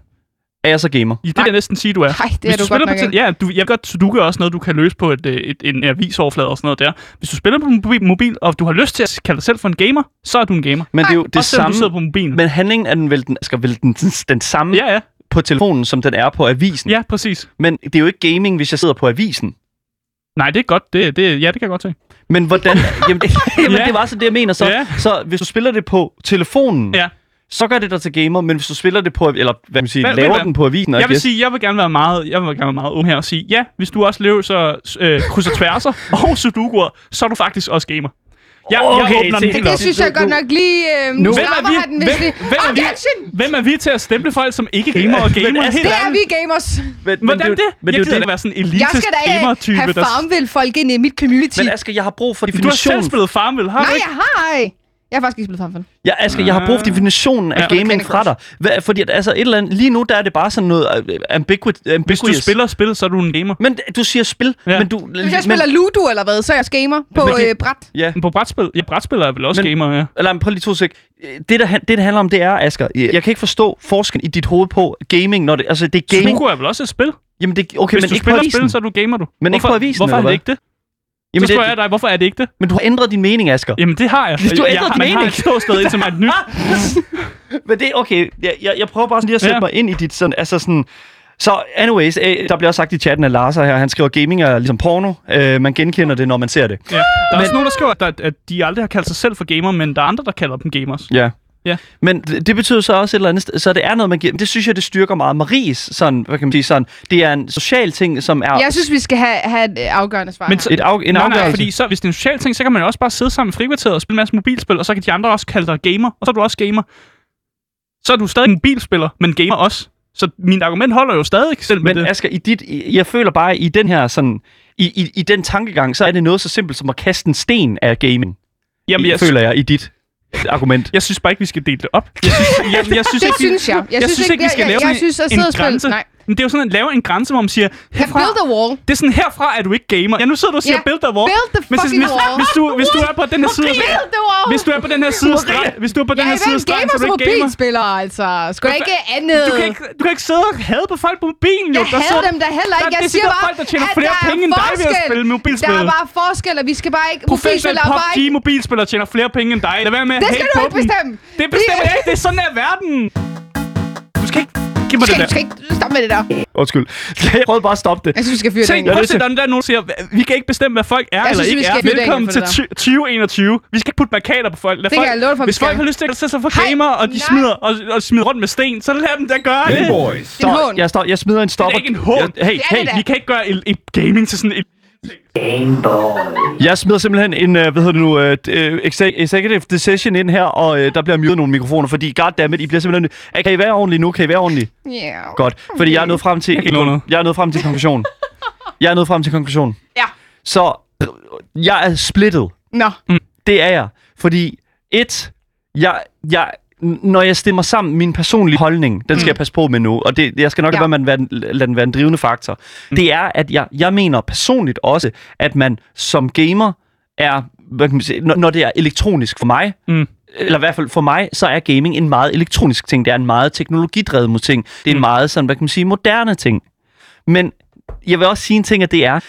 er jeg så gamer? det vil jeg næsten sige, du er. Nej, det Hvis er du du spiller godt på nok til, ja, du, jeg godt, Sudoku er også noget, du kan løse på et, øh, et, en avisoverflade og sådan noget der. Hvis du spiller på mobil, mobil, og du har lyst til at kalde dig selv for en gamer, så er du en gamer. Men det er jo det også selvom samme... du sidder på mobilen. Men handlingen er den vel den, skal vel den, den, den samme Ja, ja. på telefonen, som den er på avisen. Ja, præcis. Men det er jo ikke gaming, hvis jeg sidder på avisen. Nej, det er godt. Det, det, ja, det kan jeg godt se. Men hvordan... *laughs* jamen, det, jamen, Ja. det var så det, jeg mener. Så, Ja. så hvis du spiller det på telefonen, Ja. så gør det dig til gamer. Men hvis du spiller det på... Eller hvad man siger, Hvad- laver hvad- den på avisen... Jeg vil guess, sige, jeg vil gerne være meget, jeg vil gerne være meget ung her og sige, ja, hvis du også løser øh, kryds og tværser *laughs* og sudokuer, så er du faktisk også gamer. Jeg, Okay, jeg åbner den helt Det synes jeg godt nok lige... Øh, nu Hvem er vi- den, hvem- hvem er vi-! Hvem er vi til at stemple folk, som ikke gamer og gamer? Altså, Det er vi gamers. men, men, Hvordan det? det? Men jeg er jo gider ikke være sådan en Jeg elitist skal da ikke gamer-type, have der... farmville folk ind i mit community. Men Asger, jeg har brug for Du har selv definitionen. spillet Farmville, har du Nej, ikke? jeg har ej. Jeg har faktisk ikke spillet Farmville. Ja, Asger, jeg har brug for definitionen af Ja. gaming fra dig. Hvad, fordi at, altså, et eller andet, lige nu der er det bare sådan noget uh, ambiguous. Hvis du spiller spil, så er du en gamer. Men du siger spil, Ja. men du... Hvis jeg spiller Ludo eller hvad, så er jeg gamer på Men øh, bræt. Ja, Men på brætspil, ja, brætspil er vel også Men- gamer, ja. eller prøv lige to sek. Det, der, det, det handler om, det er, Asger, jeg kan ikke forstå forskellen i dit hoved på gaming, når det, altså det er gaming. Sudoku er vel også et spil? Jamen det, okay, Hvis men du ikke på spiller avisen. spil, så er du gamer, du. Men ikke hvorfor, på avisen, Hvorfor er det ikke det? Jamen, så det, spørger jeg dig, hvorfor er det ikke det? men du har ændret din mening, Asger. Jamen, det har jeg. Du har ændret jeg, din man har mening. et ståsted indtil mig et nyt. *laughs* Men det er okay. Jeg, jeg, jeg prøver bare sådan lige at sætte Ja. mig ind i dit sådan, altså sådan... Så anyways, øh, der bliver også sagt i chatten af Lars her, han skriver, gaming er ligesom porno. Øh, man genkender det, når man ser det. Ja. Der er også nogen, der skriver, at, at de aldrig har kaldt sig selv for gamer, men der er andre, der kalder dem gamers. Ja. Ja. Men det det betyder så også et eller andet sted, så det er noget, man giver. Det synes jeg, det styrker meget. Maries, sådan, hvad kan man sige, sådan, det er en social ting, som er Jeg synes, vi skal have, have et øh, afgørende svar Men så- et af, en nej, afgørelse. nej, fordi så, hvis det er en social ting, så kan man jo også bare sidde sammen i frikvarteret og spille en masse mobilspil, og så kan de andre også kalde dig gamer, og så er du også gamer. Så er du stadig en mobilspiller, men gamer også. Så min argument holder jo stadig selv med Men det. Asger, i dit, jeg føler bare, i den her sådan, i, i, i den tankegang, så er det noget så simpelt som at kaste en sten af gaming. Jamen, jeg, føler jeg, i dit argument. jeg synes bare ikke, vi skal dele det op. Jeg synes, jeg, jeg synes Det ikke, vi- synes jeg. Jeg, jeg synes ikke, vi skal jeg, lave jeg, jeg synes, at en grænse. Nej. Men det er jo sådan at lave en grænse, hvor man siger, herfra, build a wall. det er sådan, herfra er du ikke gamer. Ja, nu sidder du og siger, Ja, build the wall. build the fucking hvis, wall. Hvis du, hvis du er på den her side, Build the wall. hvis du er på den her side af stregen, hvis du er på den her er side gamer så er du ikke gamer. mobilspiller, altså. Skal jeg ikke andet? Du kan ikke, du kan ikke sidde og hade på folk på mobilen, jo. Jeg Der hader dem da heller der ikke. Jeg siger bare, folk, der tjener flere der er penge end dig ved at spille mobilspil. Der er bare forskel, og vi skal bare ikke... Professionel Mobilspillere er bare PUBG ikke... mobilspiller tjener flere penge end dig. Lad være med at Det skal du ikke dem. bestemme. Det bestemmer jeg ikke. Det er sådan, er verden. Du skal ikke... Giv mig det der. skal ikke stoppe med det der. Undskyld. Jeg prøvede bare at stoppe det. Jeg synes, vi skal fyre det prøv at se, der er nogen, der siger, vi kan ikke bestemme, hvad folk er Jeg eller synes, ikke er. det Velkommen til det 2021. Vi skal ikke putte markader på folk. Lad Det folk kan jeg love for, vi hvis folk har lyst til at sætte sig for gamer, og de smider, og, og smider rundt med sten, så lad dem da gøre det. boys. Så, jeg, står, jeg smider en Det stopper. er ikke en hån. Hey, Det hey, det. Vi kan ikke gøre et, et gaming til sådan et... jeg smider simpelthen en, uh, hvad hedder det nu, uh, executive decision ind her, og uh, der bliver muted nogle mikrofoner, fordi goddammit, I bliver simpelthen... Uh, kan I være ordentlige nu? Kan I være ordentlige? Yeah. Godt, fordi jeg er nået frem til... nå noget. Jeg er nået frem til konklusion. Jeg er nået frem til konklusion. Ja. Så øh, jeg er splittet. Nå. Det er jeg. Fordi et, jeg, jeg, når jeg stemmer sammen min personlige holdning, den skal jeg passe på med nu, og det, jeg skal nok Ja. være, lade den være en drivende faktor, mm. det er, at jeg, jeg mener personligt også, at man som gamer er, hvad kan man sige, når, når det er elektronisk for mig, Mm. eller i hvert fald for mig, så er gaming en meget elektronisk ting. Det er en meget teknologidrevet ting. Det er en Mm. meget sådan, hvad kan man sige, moderne ting. Men jeg vil også sige en ting, at det er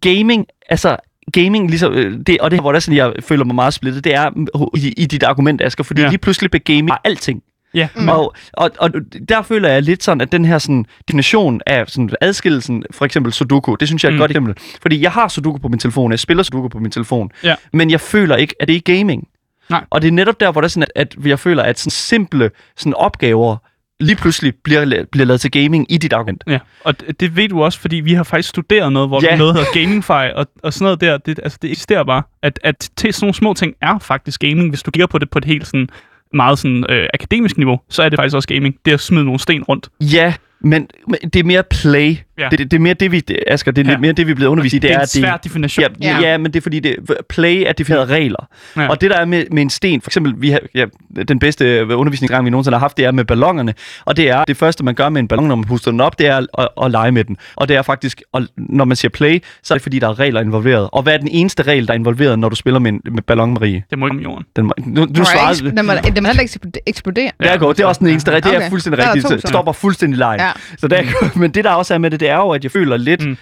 gaming, altså gaming, ligesom, øh, det, og det er, hvor der sådan, jeg føler mig meget splittet, det er mm, i, i dit argument, Asger, fordi Ja. lige pludselig bliver gaming bare alting. Ja, Mm. Og, og, og der føler jeg lidt sådan, at den her sådan, definition af sådan, adskillelsen, for eksempel Sudoku, det synes jeg er et Mm. godt eksempel. Fordi jeg har Sudoku på min telefon, jeg spiller Sudoku på min telefon, Ja. men jeg føler ikke, at det er gaming. Nej. Og det er netop der, hvor det er sådan, at, at jeg føler, at sådan simple sådan opgaver lige pludselig bliver, bliver lavet til gaming i dit argument. Ja, og det ved du også, fordi vi har faktisk studeret noget, hvor Ja. noget hedder GamingFi, og, og sådan noget der, det, altså, det eksisterer bare. At, at til sådan nogle små ting er faktisk gaming, hvis du kigger på det på et helt sådan, meget sådan, øh, akademisk niveau, så er det faktisk også gaming. Det er at smide nogle sten rundt. Ja, men, men det er mere play. Ja. Det, det, det er mere det, vi, det, Asger, det er Ja. ja. mere det, vi er blevet undervist i. Det, det er en svær definition. Ja, Ja. ja. ja, men det er fordi, det, play er defineret regler. Ja. Ja. Og det der er med, med en sten, for eksempel, vi har, ja, den bedste undervisningsgang, vi nogensinde har haft, det er med ballongerne. Og det er det første, man gør med en ballon, når man puster den op, det er at, at, at lege med den. Og det er faktisk, at, når man siger play, så er det fordi, der er regler involveret. Og hvad er den eneste regel, der er involveret, når du spiller med, en, med ballon, Marie? Det må ikke om jorden. Den, må- nu, må, svarede ikke, den, må, den må heller ikke ekspl- eksplodere. det er godt. Det er også den eneste rigtige. Det er fuldstændig Der rigtigt. så. stopper fuldstændig lejen. Ja. Så det er, *laughs* men det der også er med det, det er jo, at jeg føler lidt... Mm.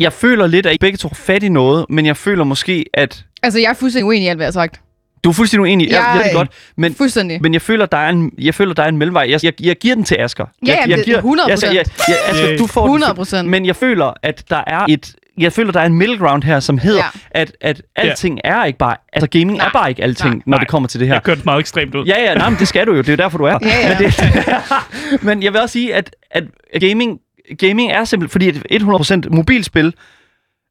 Jeg føler lidt, at I begge to har fat i noget, men jeg føler måske, at... Altså, jeg er fuldstændig uenig i alt, hvad jeg har sagt. Du er fuldstændig uenig. Jeg, jeg, Jeg- jeg det godt, men, Fuldstændig. men jeg føler, der er en, jeg føler, der er en mellemvej. Jeg, jeg, jeg giver den til Asger. Ja, jeg, jeg det- giver, 100%. Jeg, jeg, jeg, Asger, Yeah. du får 100 den, procent. men jeg føler, at der er et... Jeg føler, der er en middle ground her, som hedder, Ja. at, at alting er ikke bare... Altså, gaming Nej. er bare ikke alting, Nej. når Nej. det kommer til det her. Jeg kørte meget ekstremt ud. Ja, ja, nej, men det skal du jo. Det er jo derfor, du er. Ja, ja. Men, det, *laughs* men jeg vil også sige, at, at gaming, gaming er simpelthen... Fordi at 100% mobilspil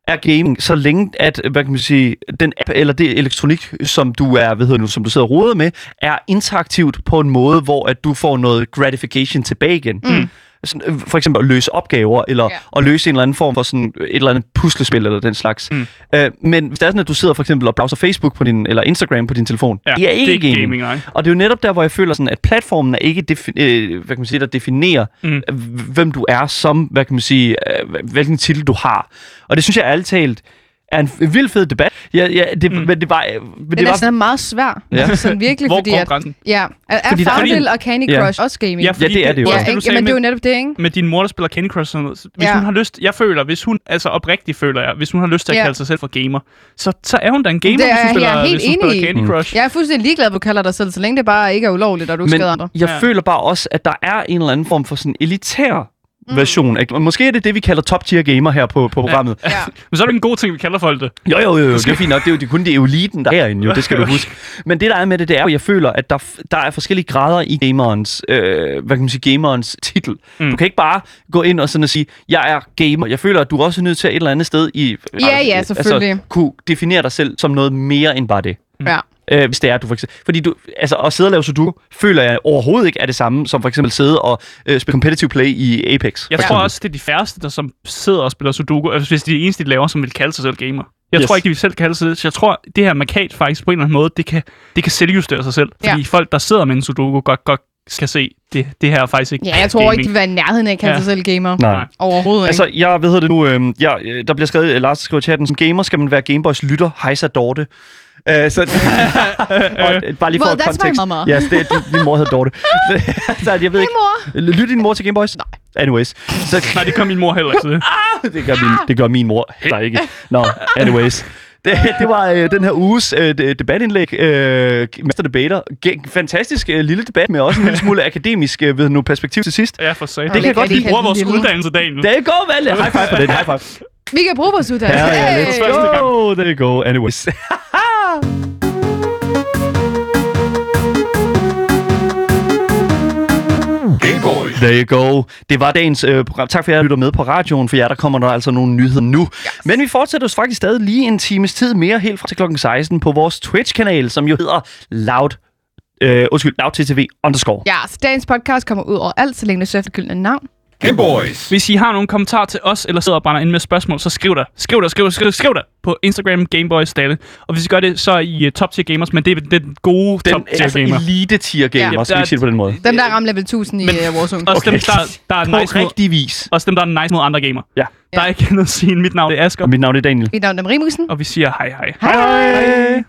er gaming, så længe at, hvad kan man sige, den app eller det elektronik, som du er, hvad hedder nu, som du sidder og roder med, er interaktivt på en måde, hvor at du får noget gratification tilbage igen. Mm. Sådan, øh, for eksempel at løse opgaver, eller Ja. at løse en eller anden form for sådan et eller andet puslespil, eller den slags. Mm. Øh, men hvis det er sådan, at du sidder for eksempel og browser Facebook på din, eller Instagram på din telefon, Ja, det er ikke det er gaming. gaming, nej. Og det er jo netop der, hvor jeg føler sådan, at platformen er ikke, defi- øh, hvad kan man sige, der definerer, Mm. mm. hvem du er som, hvad kan man sige, øh, hvilken titel du har. Og det synes jeg ærligt talt er en vild fed debat. Ja, ja, det, Mm. mm. men det var, øh, men Den det er var sådan meget svær. Ja. Altså, sådan virkelig, Hvor fordi går at, grænsen? ja, er, er Fordi der er- Farmville og Candy Ja. Crush også gaming? Ja, fordi det er det jo ja ikke? sagde men det er jo netop det, ikke? med din mor, der spiller Candy Crush og sådan noget. Hvis Ja. hun har lyst, jeg føler, hvis hun, altså oprigtigt føler jeg, hvis hun har lyst til at Ja. kalde sig selv for gamer, så, så er hun da en gamer, Det er hvis hun jeg spiller, helt hvis hun spiller Candy Mm. Crush. Jeg er fuldstændig ligeglad, at du kalder dig selv, så længe det bare ikke er ulovligt, og du ikke skader andre. jeg Ja. føler bare også, at der er en eller anden form for sådan elitær version. Ikke? Og Måske er det det, vi kalder top tier gamer her på, på programmet. Ja. Men så er det en god ting, vi kalder folk det. Jo, jo, jo, jo, det er fint nok. Det er jo er kun det eliten, der er herinde, jo. Det skal du huske. *laughs* Men det, der er med det, det er jo, jeg føler, at der, der er forskellige grader i gamerens, øh, hvad kan man sige, gamerens titel. Mm. Mm. Du kan ikke bare gå ind og sådan og sige, jeg er gamer. Jeg føler, at du er også nødt til at et eller andet sted i... Ja, ja, selvfølgelig. Altså, kunne definere dig selv som noget mere end bare det. Ja. Øh, hvis det er, du for eksempel... Fordi du, altså, at sidde og lave sudoku, føler jeg overhovedet ikke er det samme, som for eksempel sidde og øh, spille competitive play i Apex. Jeg tror eksempel. også, det er de færreste, der som sidder og spiller Sudoku, altså hvis de er de eneste, de laver, som vil kalde sig selv gamer. Jeg Yes. tror ikke, de vil selv kalde sig det. Så jeg tror, det her markat faktisk på en eller anden måde, det kan, det kan selvjustere sig selv. Ja. Fordi folk, der sidder med en Sudoku, godt, godt skal se, det, det her er faktisk ikke Ja, jeg tror gaming. ikke, de vil være i nærheden af at kalde Ja. sig selv gamer. Nej. Overhovedet Altså, ikke. jeg ved det nu, øh, ja, øh, der bliver skrevet, Lars skriver i chatten, som gamer skal man være Gameboys lytter, hejsa Dorte. Uh, så, *laughs* og, øh, bare lige for Well, that's my kontekst. mama. Yes, det, din, din mor hedder Dorte. *laughs* *laughs* så jeg ved Hey, ikke, mor! lytter din mor til Gameboys? Nej. Anyways. Så, Nej, det kom min mor heller ikke til. det, gør min, det gør min mor heller ikke. Nå, anyways. Det, det var øh, den her uges øh, de- debatindlæg. Øh, Master Debater. Ge- fantastisk øh, lille debat med også en lille smule akademisk øh, ved nu, perspektiv til sidst. Ja, for sag. Det kan jeg godt Vi lide. bruger vores uddannelse, Daniel. Det er godt valg. High five for det. High five. Vi kan bruge vores uddannelse. Ja, ja, let's go. There you go. Anyways. There you go. Det var dagens øh, program. Tak for, at I lytter med på radioen. For jer, der kommer der altså nogle nyheder nu. Yes. Men vi fortsætter jo faktisk stadig lige en times tid mere, helt fra til klokken 16 på vores Twitch-kanal, som jo hedder Loud, øh, undskyld, LoudTTV underscore. Ja, så dagens podcast kommer ud over alt, så længe det søger for gyldne navn. Gameboys. Hvis I har nogle kommentarer til os, eller sidder og brænder ind med spørgsmål, så skriv der. Skriv der, skriv der, skriv der, skriv der på Instagram Gameboys Stalle. Og hvis I gør det, så er I uh, top tier gamers, men det er den gode Den top tier altså, gamer. elite tier gamer, Ja, skal vi sige det på den måde. Dem, der rammer level 1000 i Men- uh, Warzone. Også dem, Okay. der, der er nice mod, rigtig vis. også dem, der er nice mod andre gamer. Ja. Der er ikke andet at sige. Mit navn er Asger, Og mit navn er Daniel. Mit navn er Marie Musen. og vi siger hej hej. Hej hej!